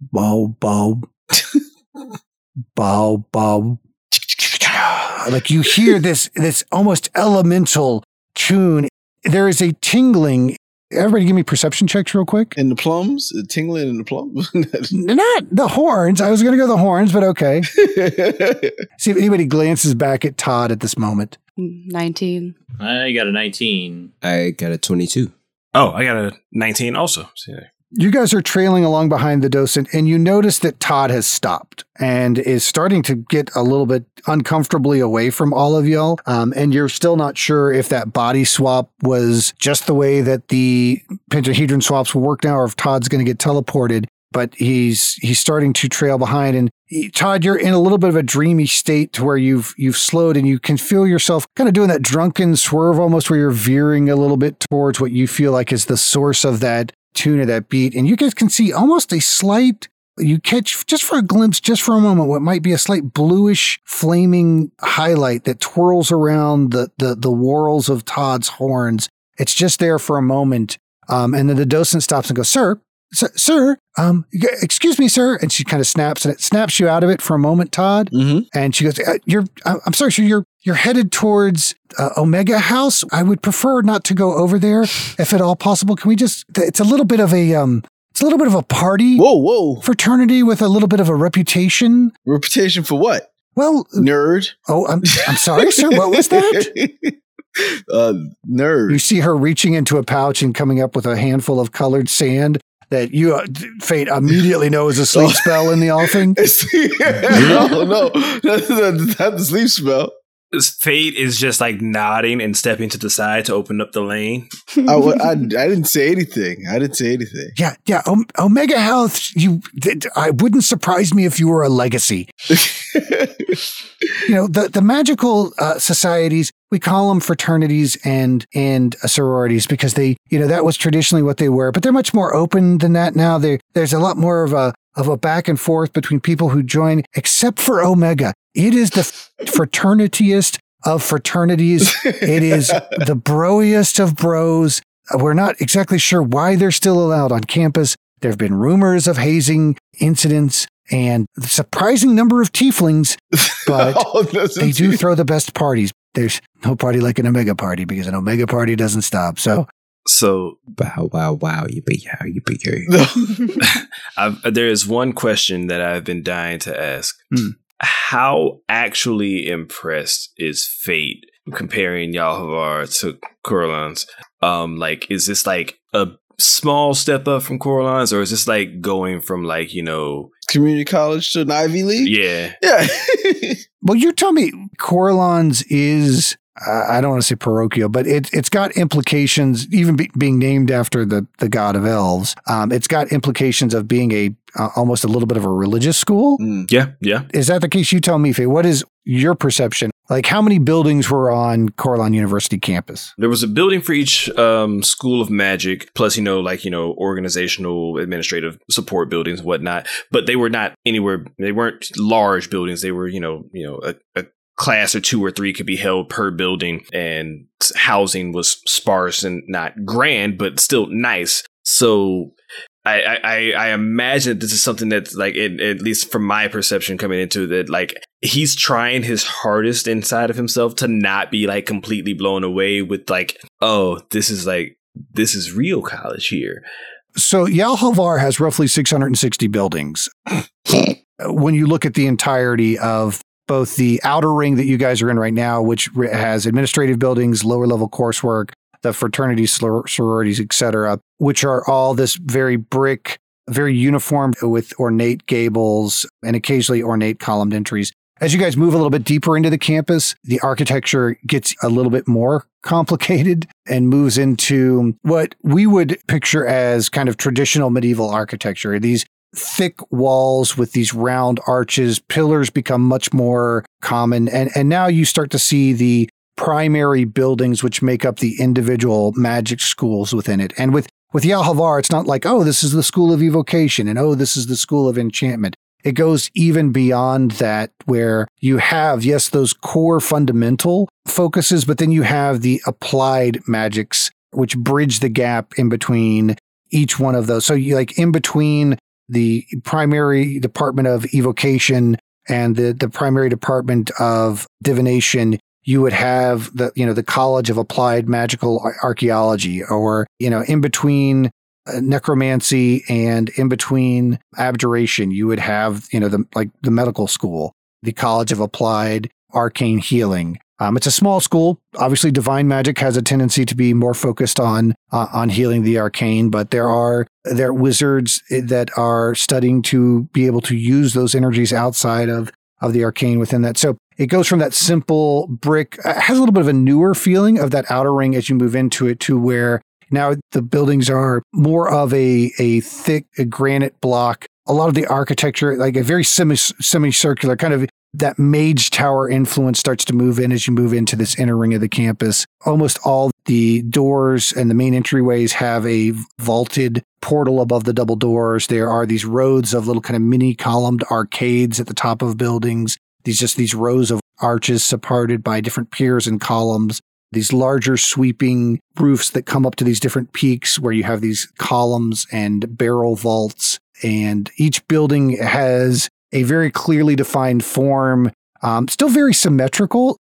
bow bow bow bow like you hear this this almost elemental tune. There is a tingling. Everybody give me perception checks real quick. And the plums, uh, tingling in the plums. Not the horns. I was going to go the horns, but okay. See if anybody glances back at Todd at this moment. 19. I got a 19. I got a 22. Oh, I got a 19 also. See there. You guys are trailing along behind the docent, and you notice that Todd has stopped and is starting to get a little bit uncomfortably away from all of y'all. Um, and you're still not sure if that body swap was just the way that the pentahedron swaps will work now, or if Todd's going to get teleported. But he's he's starting to trail behind, and Todd, you're in a little bit of a dreamy state to where you've you've slowed, and you can feel yourself kind of doing that drunken swerve, almost where you're veering a little bit towards what you feel like is the source of that tune of that beat. And you guys can see almost a slight, you catch just for a glimpse, just for a moment, what might be a slight bluish flaming highlight that twirls around the, the, the whorls of Todd's horns. It's just there for a moment. Um, and then the docent stops and goes, sir, sir, sir um, excuse me, sir. And she kind of snaps and it snaps you out of it for a moment, Todd. Mhm. And she goes, uh, "You're, I'm sorry, sir. You're you're headed towards uh, Omega House. I would prefer not to go over there, if at all possible. Can we just? It's a little bit of a um, it's a little bit of a party whoa, whoa. fraternity with a little bit of a reputation. Reputation for what? Well, Nerd. oh, I'm I'm sorry, sir. What was that? uh, nerd. You see her reaching into a pouch and coming up with a handful of colored sand. That you, uh, Fait, immediately know is a sleep spell in the offing? It's, no, no, that's the sleep spell. This Fait is just like nodding and stepping to the side to open up the lane. I, I, I didn't say anything. I didn't say anything. Yeah, yeah. Om- Omega Health, you, th- I wouldn't surprise me if you were a legacy. you know the the magical uh, societies we call them fraternities and and uh, sororities because they you know that was traditionally what they were but they're much more open than that now there there's a lot more of a of a back and forth between people who join except for omega it is the fraternitiest of fraternities it is the broiest of bros we're not exactly sure why they're still allowed on campus there have been rumors of hazing incidents and a surprising number of tieflings but Oh, they do throw the best parties. There's no party like an Omega party because an Omega party doesn't stop. So So Wow, wow, wow. Yippee, yow, yippee, yay. No. I've, there is one question that I've been dying to ask. Hmm. How actually impressed is Fait comparing Yalhavar to Corellon's? Um, like, is this like a small step up from Corellon's, or is this like going from like you know, Community college to an Ivy League? yeah, Yeah. Well, you tell me, Corellon's is, I don't want to say parochial, but it, it's got implications, even be, being named after the, the god of elves. Um, it's got implications of being a uh, almost a little bit of a religious school. Mm. yeah, yeah. Is that the case? You tell me, Faye. What is your perception? Like, how many buildings were on Corellon University campus? There was a building for each um, school of magic, plus you know, like you know, organizational, administrative support buildings whatnot. But they were not anywhere. They weren't large buildings. They were you know, you know, a, a class or two or three could be held per building, and housing was sparse and not grand, but still nice. So. I, I, I- imagine this is something that's like, it, at least from my perception coming into that, like he's trying his hardest inside of himself to not be like completely blown away with like, oh, this is like this is real college here. So Yalhavar has roughly 660 buildings. when you look at the entirety of both the outer ring that you guys are in right now, which has administrative buildings, lower level coursework, the fraternities, soror- sororities, etc., which are all this very brick, very uniform with ornate gables and occasionally ornate columned entries. As you guys move a little bit deeper into the campus, the architecture gets a little bit more complicated and moves into what we would picture as kind of traditional medieval architecture. These thick walls with these round arches, pillars become much more common. And, and now you start to see the primary buildings which make up the individual magic schools within it. And with, with Yalhavar, it's not like, oh, this is the school of evocation and oh, this is the school of enchantment. It goes even beyond that, where you have, yes, those core fundamental focuses, but then you have the applied magics, which bridge the gap in between each one of those. So you like in between the primary department of evocation and the, the primary department of divination, you would have the, you know, the College of Applied Magical Archaeology or, you know, in between uh, necromancy and in between abjuration, you would have, you know, the, like the medical school, the College of Applied Arcane Healing. Um, it's a small school. Obviously, divine magic has a tendency to be more focused on uh, on healing the arcane, but there are there are wizards that are studying to be able to use those energies outside of of the arcane within that. So it goes from that simple brick, uh, has a little bit of a newer feeling of that outer ring as you move into it to where now the buildings are more of a, a thick granite block. A lot of the architecture, like a very semi, semicircular kind of that mage tower influence starts to move in as you move into this inner ring of the campus. Almost all the doors and the main entryways have a vaulted portal above the double doors. There are these roads of little kind of mini columned arcades at the top of buildings. These just these rows of arches supported by different piers and columns. These larger sweeping roofs that come up to these different peaks where you have these columns and barrel vaults. And each building has a very clearly defined form, um, still very symmetrical,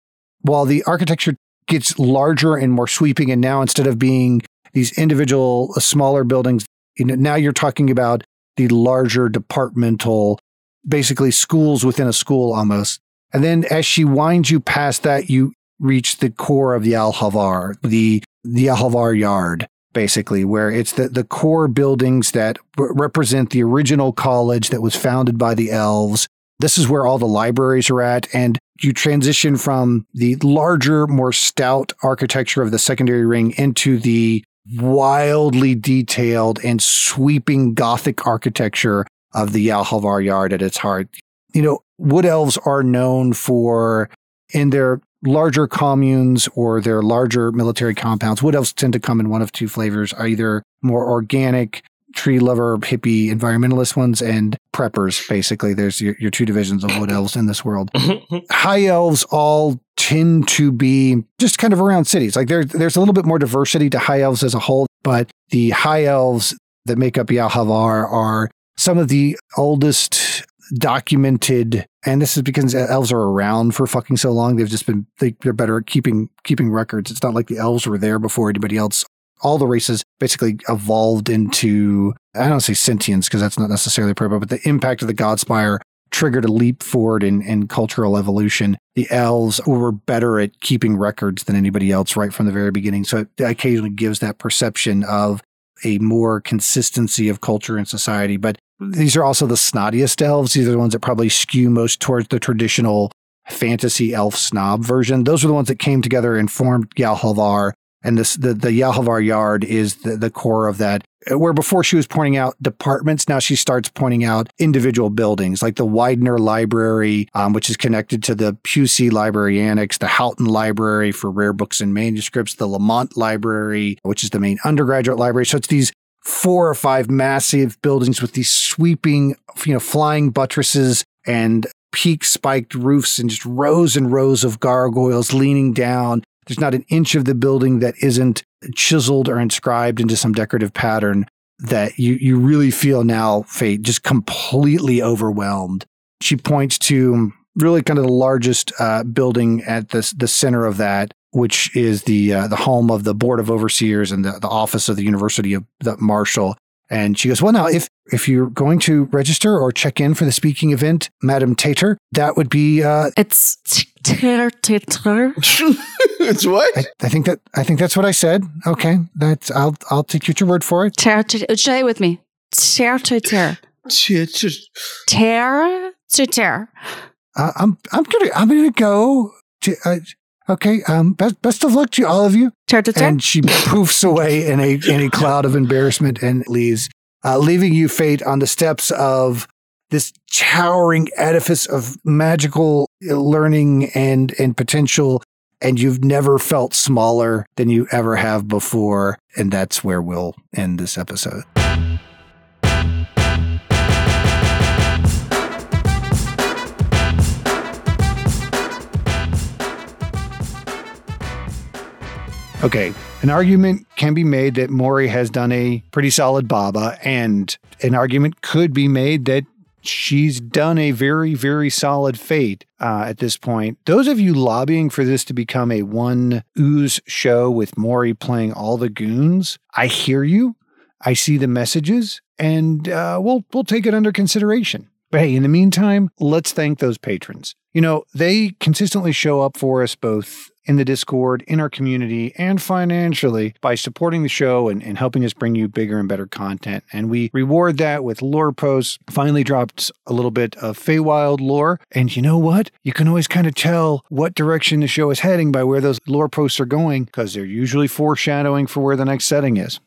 while the architecture gets larger and more sweeping. And now instead of being these individual uh, smaller buildings, you know, now you're talking about the larger departmental, basically schools within a school almost. And then as she winds you past that, you reach the core of the Yalhavar, the the Yalhavar yard. Basically, where it's the, the core buildings that represent the original college that was founded by the elves. This is where all the libraries are at. And you transition from the larger, more stout architecture of the secondary ring into the wildly detailed and sweeping Gothic architecture of the Yalhavar Yard at its heart. You know, wood elves are known for, in their larger communes or their larger military compounds, wood elves tend to come in one of two flavors, either more organic, tree lover, hippie, environmentalist ones, and preppers, basically. There's your, your two divisions of wood elves in this world. High elves all tend to be just kind of around cities. Like there, there's a little bit more diversity to high elves as a whole, but the high elves that make up Yalhavar are some of the oldest documented and this is because elves are around for fucking so long they've just been they, they're better at keeping keeping records. It's not like the elves were there before anybody else. All the races basically evolved into i don't say sentience because that's not necessarily appropriate but the impact of the godspire triggered a leap forward in, in cultural evolution. The elves were better at keeping records than anybody else right from the very beginning so it occasionally gives that perception of a more consistency of culture and society but these are also the snottiest elves. These are the ones that probably skew most towards the traditional fantasy elf snob version. Those are the ones that came together and formed Yalhavar. And this, the, the Yalhavar Yard is the, the core of that. Where before she was pointing out departments, now she starts pointing out individual buildings, like the Widener Library, um, which is connected to the Pusey Library Annex, the Houghton Library for rare books and manuscripts, the Lamont Library, which is the main undergraduate library. So it's these four or five massive buildings with these sweeping, you know, flying buttresses and peak spiked roofs and just rows and rows of gargoyles leaning down. There's not an inch of the building that isn't chiseled or inscribed into some decorative pattern that you, you really feel now, Fait, just completely overwhelmed. She points to really kind of the largest uh, building at the, the center of that, which is the uh, the home of the board of overseers and the, the office of the University of the Marshall. And she goes, "Well, now if if you're going to register or check in for the speaking event, Madam Tater, that would be uh, It's ter ter. it's what? I, I think that I think that's what I said. Okay, that's I'll I'll take your word for it. Ter ter. Say it with me. Ter ter ter. Shit, just Ter ter ter. Uh, I'm I'm gonna I'm gonna go. To, uh, okay. Um. Best best of luck to all of you. And she poofs away in a in a cloud of embarrassment and leaves, uh, leaving you, Fait, on the steps of this towering edifice of magical learning and and potential. And you've never felt smaller than you ever have before. And that's where we'll end this episode. Okay, an argument can be made that Mori has done a pretty solid Baba, and an argument could be made that she's done a very, very solid Fait uh, at this point. Those of you lobbying for this to become a one ooze show with Mori playing all the goons, I hear you. I see the messages, and uh, we'll we'll take it under consideration. But hey, in the meantime, let's thank those patrons. You know, they consistently show up for us both in the Discord, in our community, and financially by supporting the show and, and helping us bring you bigger and better content. And we reward that with lore posts. Finally dropped a little bit of Feywild lore. And you know what? You can always kind of tell what direction the show is heading by where those lore posts are going, because they're usually foreshadowing for where the next setting is.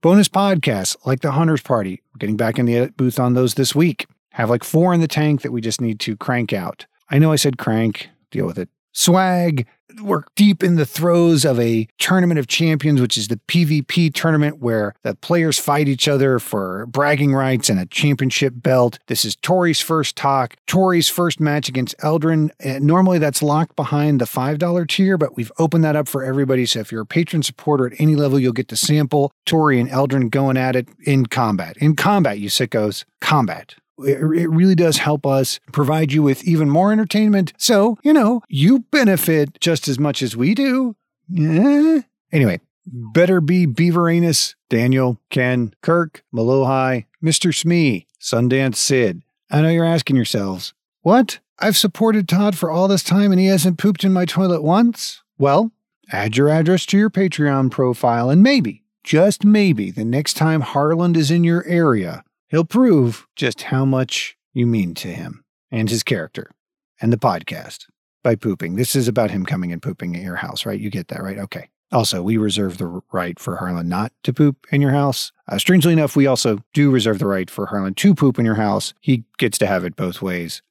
Bonus podcasts like the Hunters Party. We're getting back in the edit booth on those this week. Have like four in the tank that we just need to crank out. I know I said crank, deal with it. Swag. We're deep in the throes of a tournament of champions, which is the PvP tournament where the players fight each other for bragging rights and a championship belt. This is Tori's first talk, Tori's first match against Eldrin. Uh, normally that's locked behind the $5 tier, but we've opened that up for everybody. So if you're a patron supporter at any level, you'll get to sample Tori and Eldrin going at it in combat. In combat, you sickos, combat it really does help us provide you with even more entertainment. So, you know, you benefit just as much as we do. Yeah. Anyway, better be Beaveranus, Daniel, Ken, Kirk, Malohai, Mr. Smee, Sundance Sid. I know you're asking yourselves, what? I've supported Todd for all this time and he hasn't pooped in my toilet once? Well, add your address to your Patreon profile and maybe, just maybe, the next time Harland is in your area, he'll prove just how much you mean to him and his character and the podcast by pooping. This is about him coming and pooping at your house, right? You get that, right? Okay. Also, we reserve the right for Harland not to poop in your house. Uh, strangely enough, we also do reserve the right for Harland to poop in your house. He gets to have it both ways.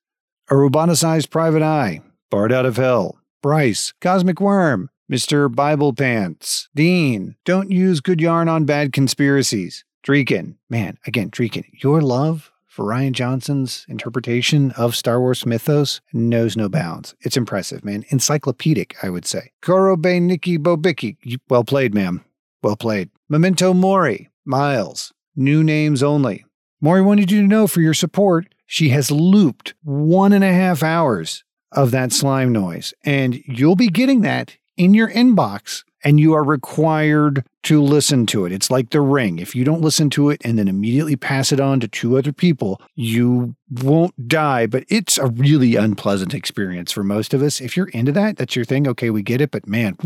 A roboticized private eye, Bard out of hell, Bryce, Cosmic Worm, Mr. Bible Pants, Dean, don't use good yarn on bad conspiracies. Dreeken, man, again, Dreeken, your love for Rian Johnson's interpretation of Star Wars mythos knows no bounds. It's impressive, man. Encyclopedic, I would say. Korobe Nikki Bobicki. Well played, ma'am. Well played. Memento Mori. Miles. New names only. Mori wanted you to know for your support, she has looped one and a half hours of that slime noise. And you'll be getting that in your inbox and you are required to listen to it. It's like the ring. If you don't listen to it and then immediately pass it on to two other people, you won't die, but it's a really unpleasant experience for most of us. If you're into that, that's your thing. Okay, we get it, but man,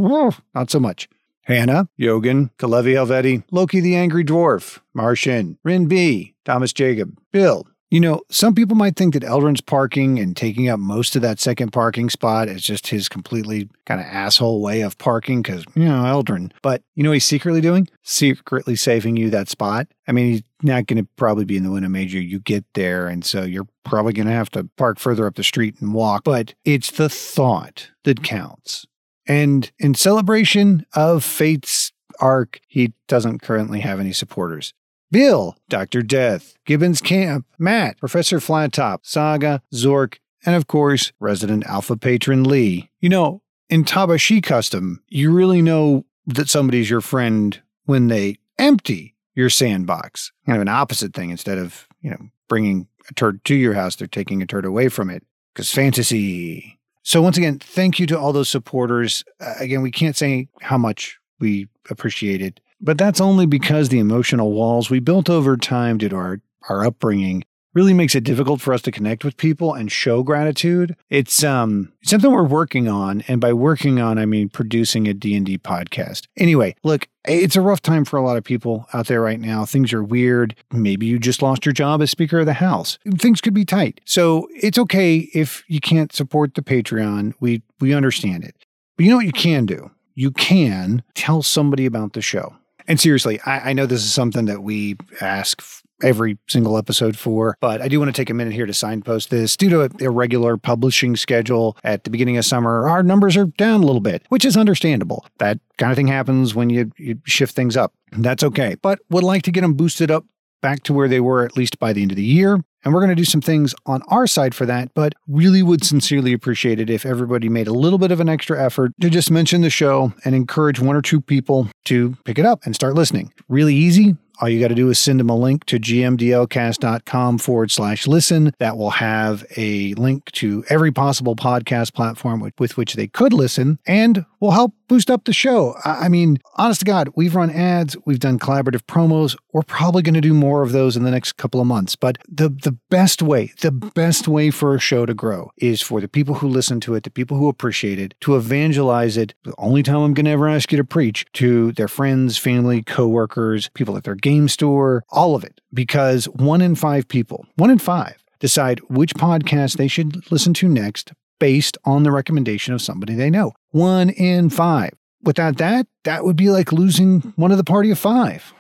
not so much. Hannah, Yogan, Kalevi Helveti, Loki the Angry Dwarf, Martian, Rin B, Thomas Jacob, Bill, you know, some people might think that Eldrin's parking and taking up most of that second parking spot is just his completely kind of asshole way of parking because, you know, Eldrin. But you know what he's secretly doing? Secretly saving you that spot. I mean, he's not going to probably be in the window major. You get there, and so you're probably going to have to park further up the street and walk. But it's the thought that counts. And in celebration of Fait's arc, he doesn't currently have any supporters. Bill, Dr. Death, Gibbons Camp, Matt, Professor Flattop, Saga, Zork, and of course, resident Alpha Patron Lee. You know, in Tabashi custom, you really know that somebody's your friend when they empty your sandbox. Kind of an opposite thing instead of, you know, bringing a turd to your house, they're taking a turd away from it. Because fantasy. So, once again, thank you to all those supporters. Uh, again, we can't say how much we appreciate it. But that's only because the emotional walls we built over time due to our, our upbringing really makes it difficult for us to connect with people and show gratitude. It's um something we're working on and by working on I mean producing a D&D podcast. Anyway, look, it's a rough time for a lot of people out there right now. Things are weird. Maybe you just lost your job as speaker of the house. Things could be tight. So, it's okay if you can't support the Patreon. We we understand it. But you know what you can do? You can tell somebody about the show. And seriously, I, I know this is something that we ask every single episode for, but I do want to take a minute here to signpost this. Due to a irregular publishing schedule at the beginning of summer, our numbers are down a little bit, which is understandable. That kind of thing happens when you, you shift things up. That's okay. But would like to get them boosted up back to where they were at least by the end of the year. And we're going to do some things on our side for that, but really would sincerely appreciate it if everybody made a little bit of an extra effort to just mention the show and encourage one or two people to pick it up and start listening. Really easy. All you got to do is send them a link to gmdlcast.com forward slash listen. That will have a link to every possible podcast platform with, with which they could listen and will help boost up the show. I, mean, honest to God, we've run ads, we've done collaborative promos. We're probably going to do more of those in the next couple of months. But the, the best way, the best way for a show to grow is for the people who listen to it, the people who appreciate it, to evangelize it. The only time I'm going to ever ask you to preach to their friends, family, coworkers, people at their game store, all of it. Because one in five people, one in five, decide which podcast they should listen to next based on the recommendation of somebody they know. One in five. Without that, that would be like losing one of the party of five,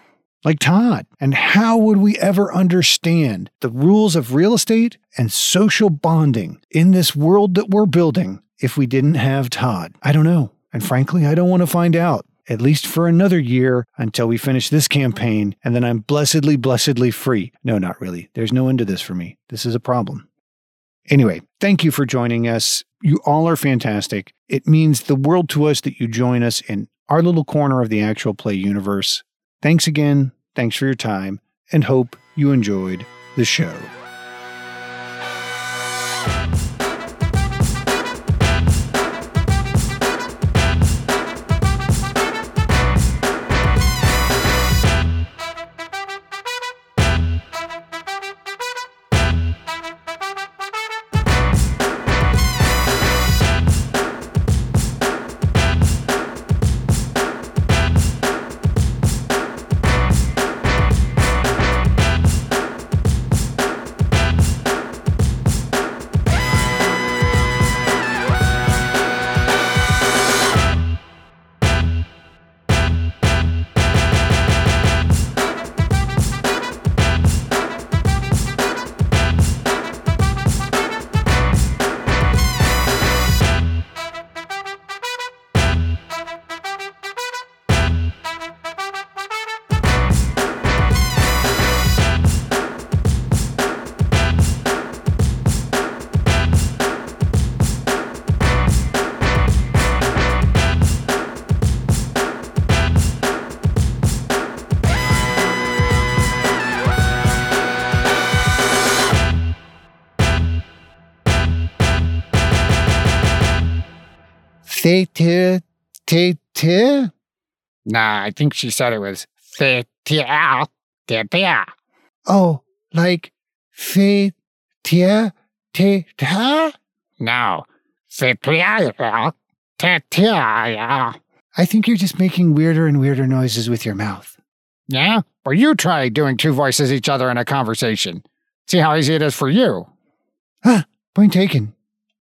like Todd. And how would we ever understand the rules of real estate and social bonding in this world that we're building if we didn't have Todd? I don't know. And frankly, I don't want to find out at least for another year until we finish this campaign, and then I'm blessedly, blessedly free. No, not really. There's no end to this for me. This is a problem. Anyway, thank you for joining us. You all are fantastic. It means the world to us that you join us in our little corner of the actual play universe. Thanks again. Thanks for your time, and hope you enjoyed the show. I think she said it was fe tia te tia. Oh, like fe tia te ta. No, fe tia te tia. I think you're just making weirder and weirder noises with your mouth. Yeah? Well, you try doing two voices each other in a conversation. See how easy it is for you. Ah, point taken.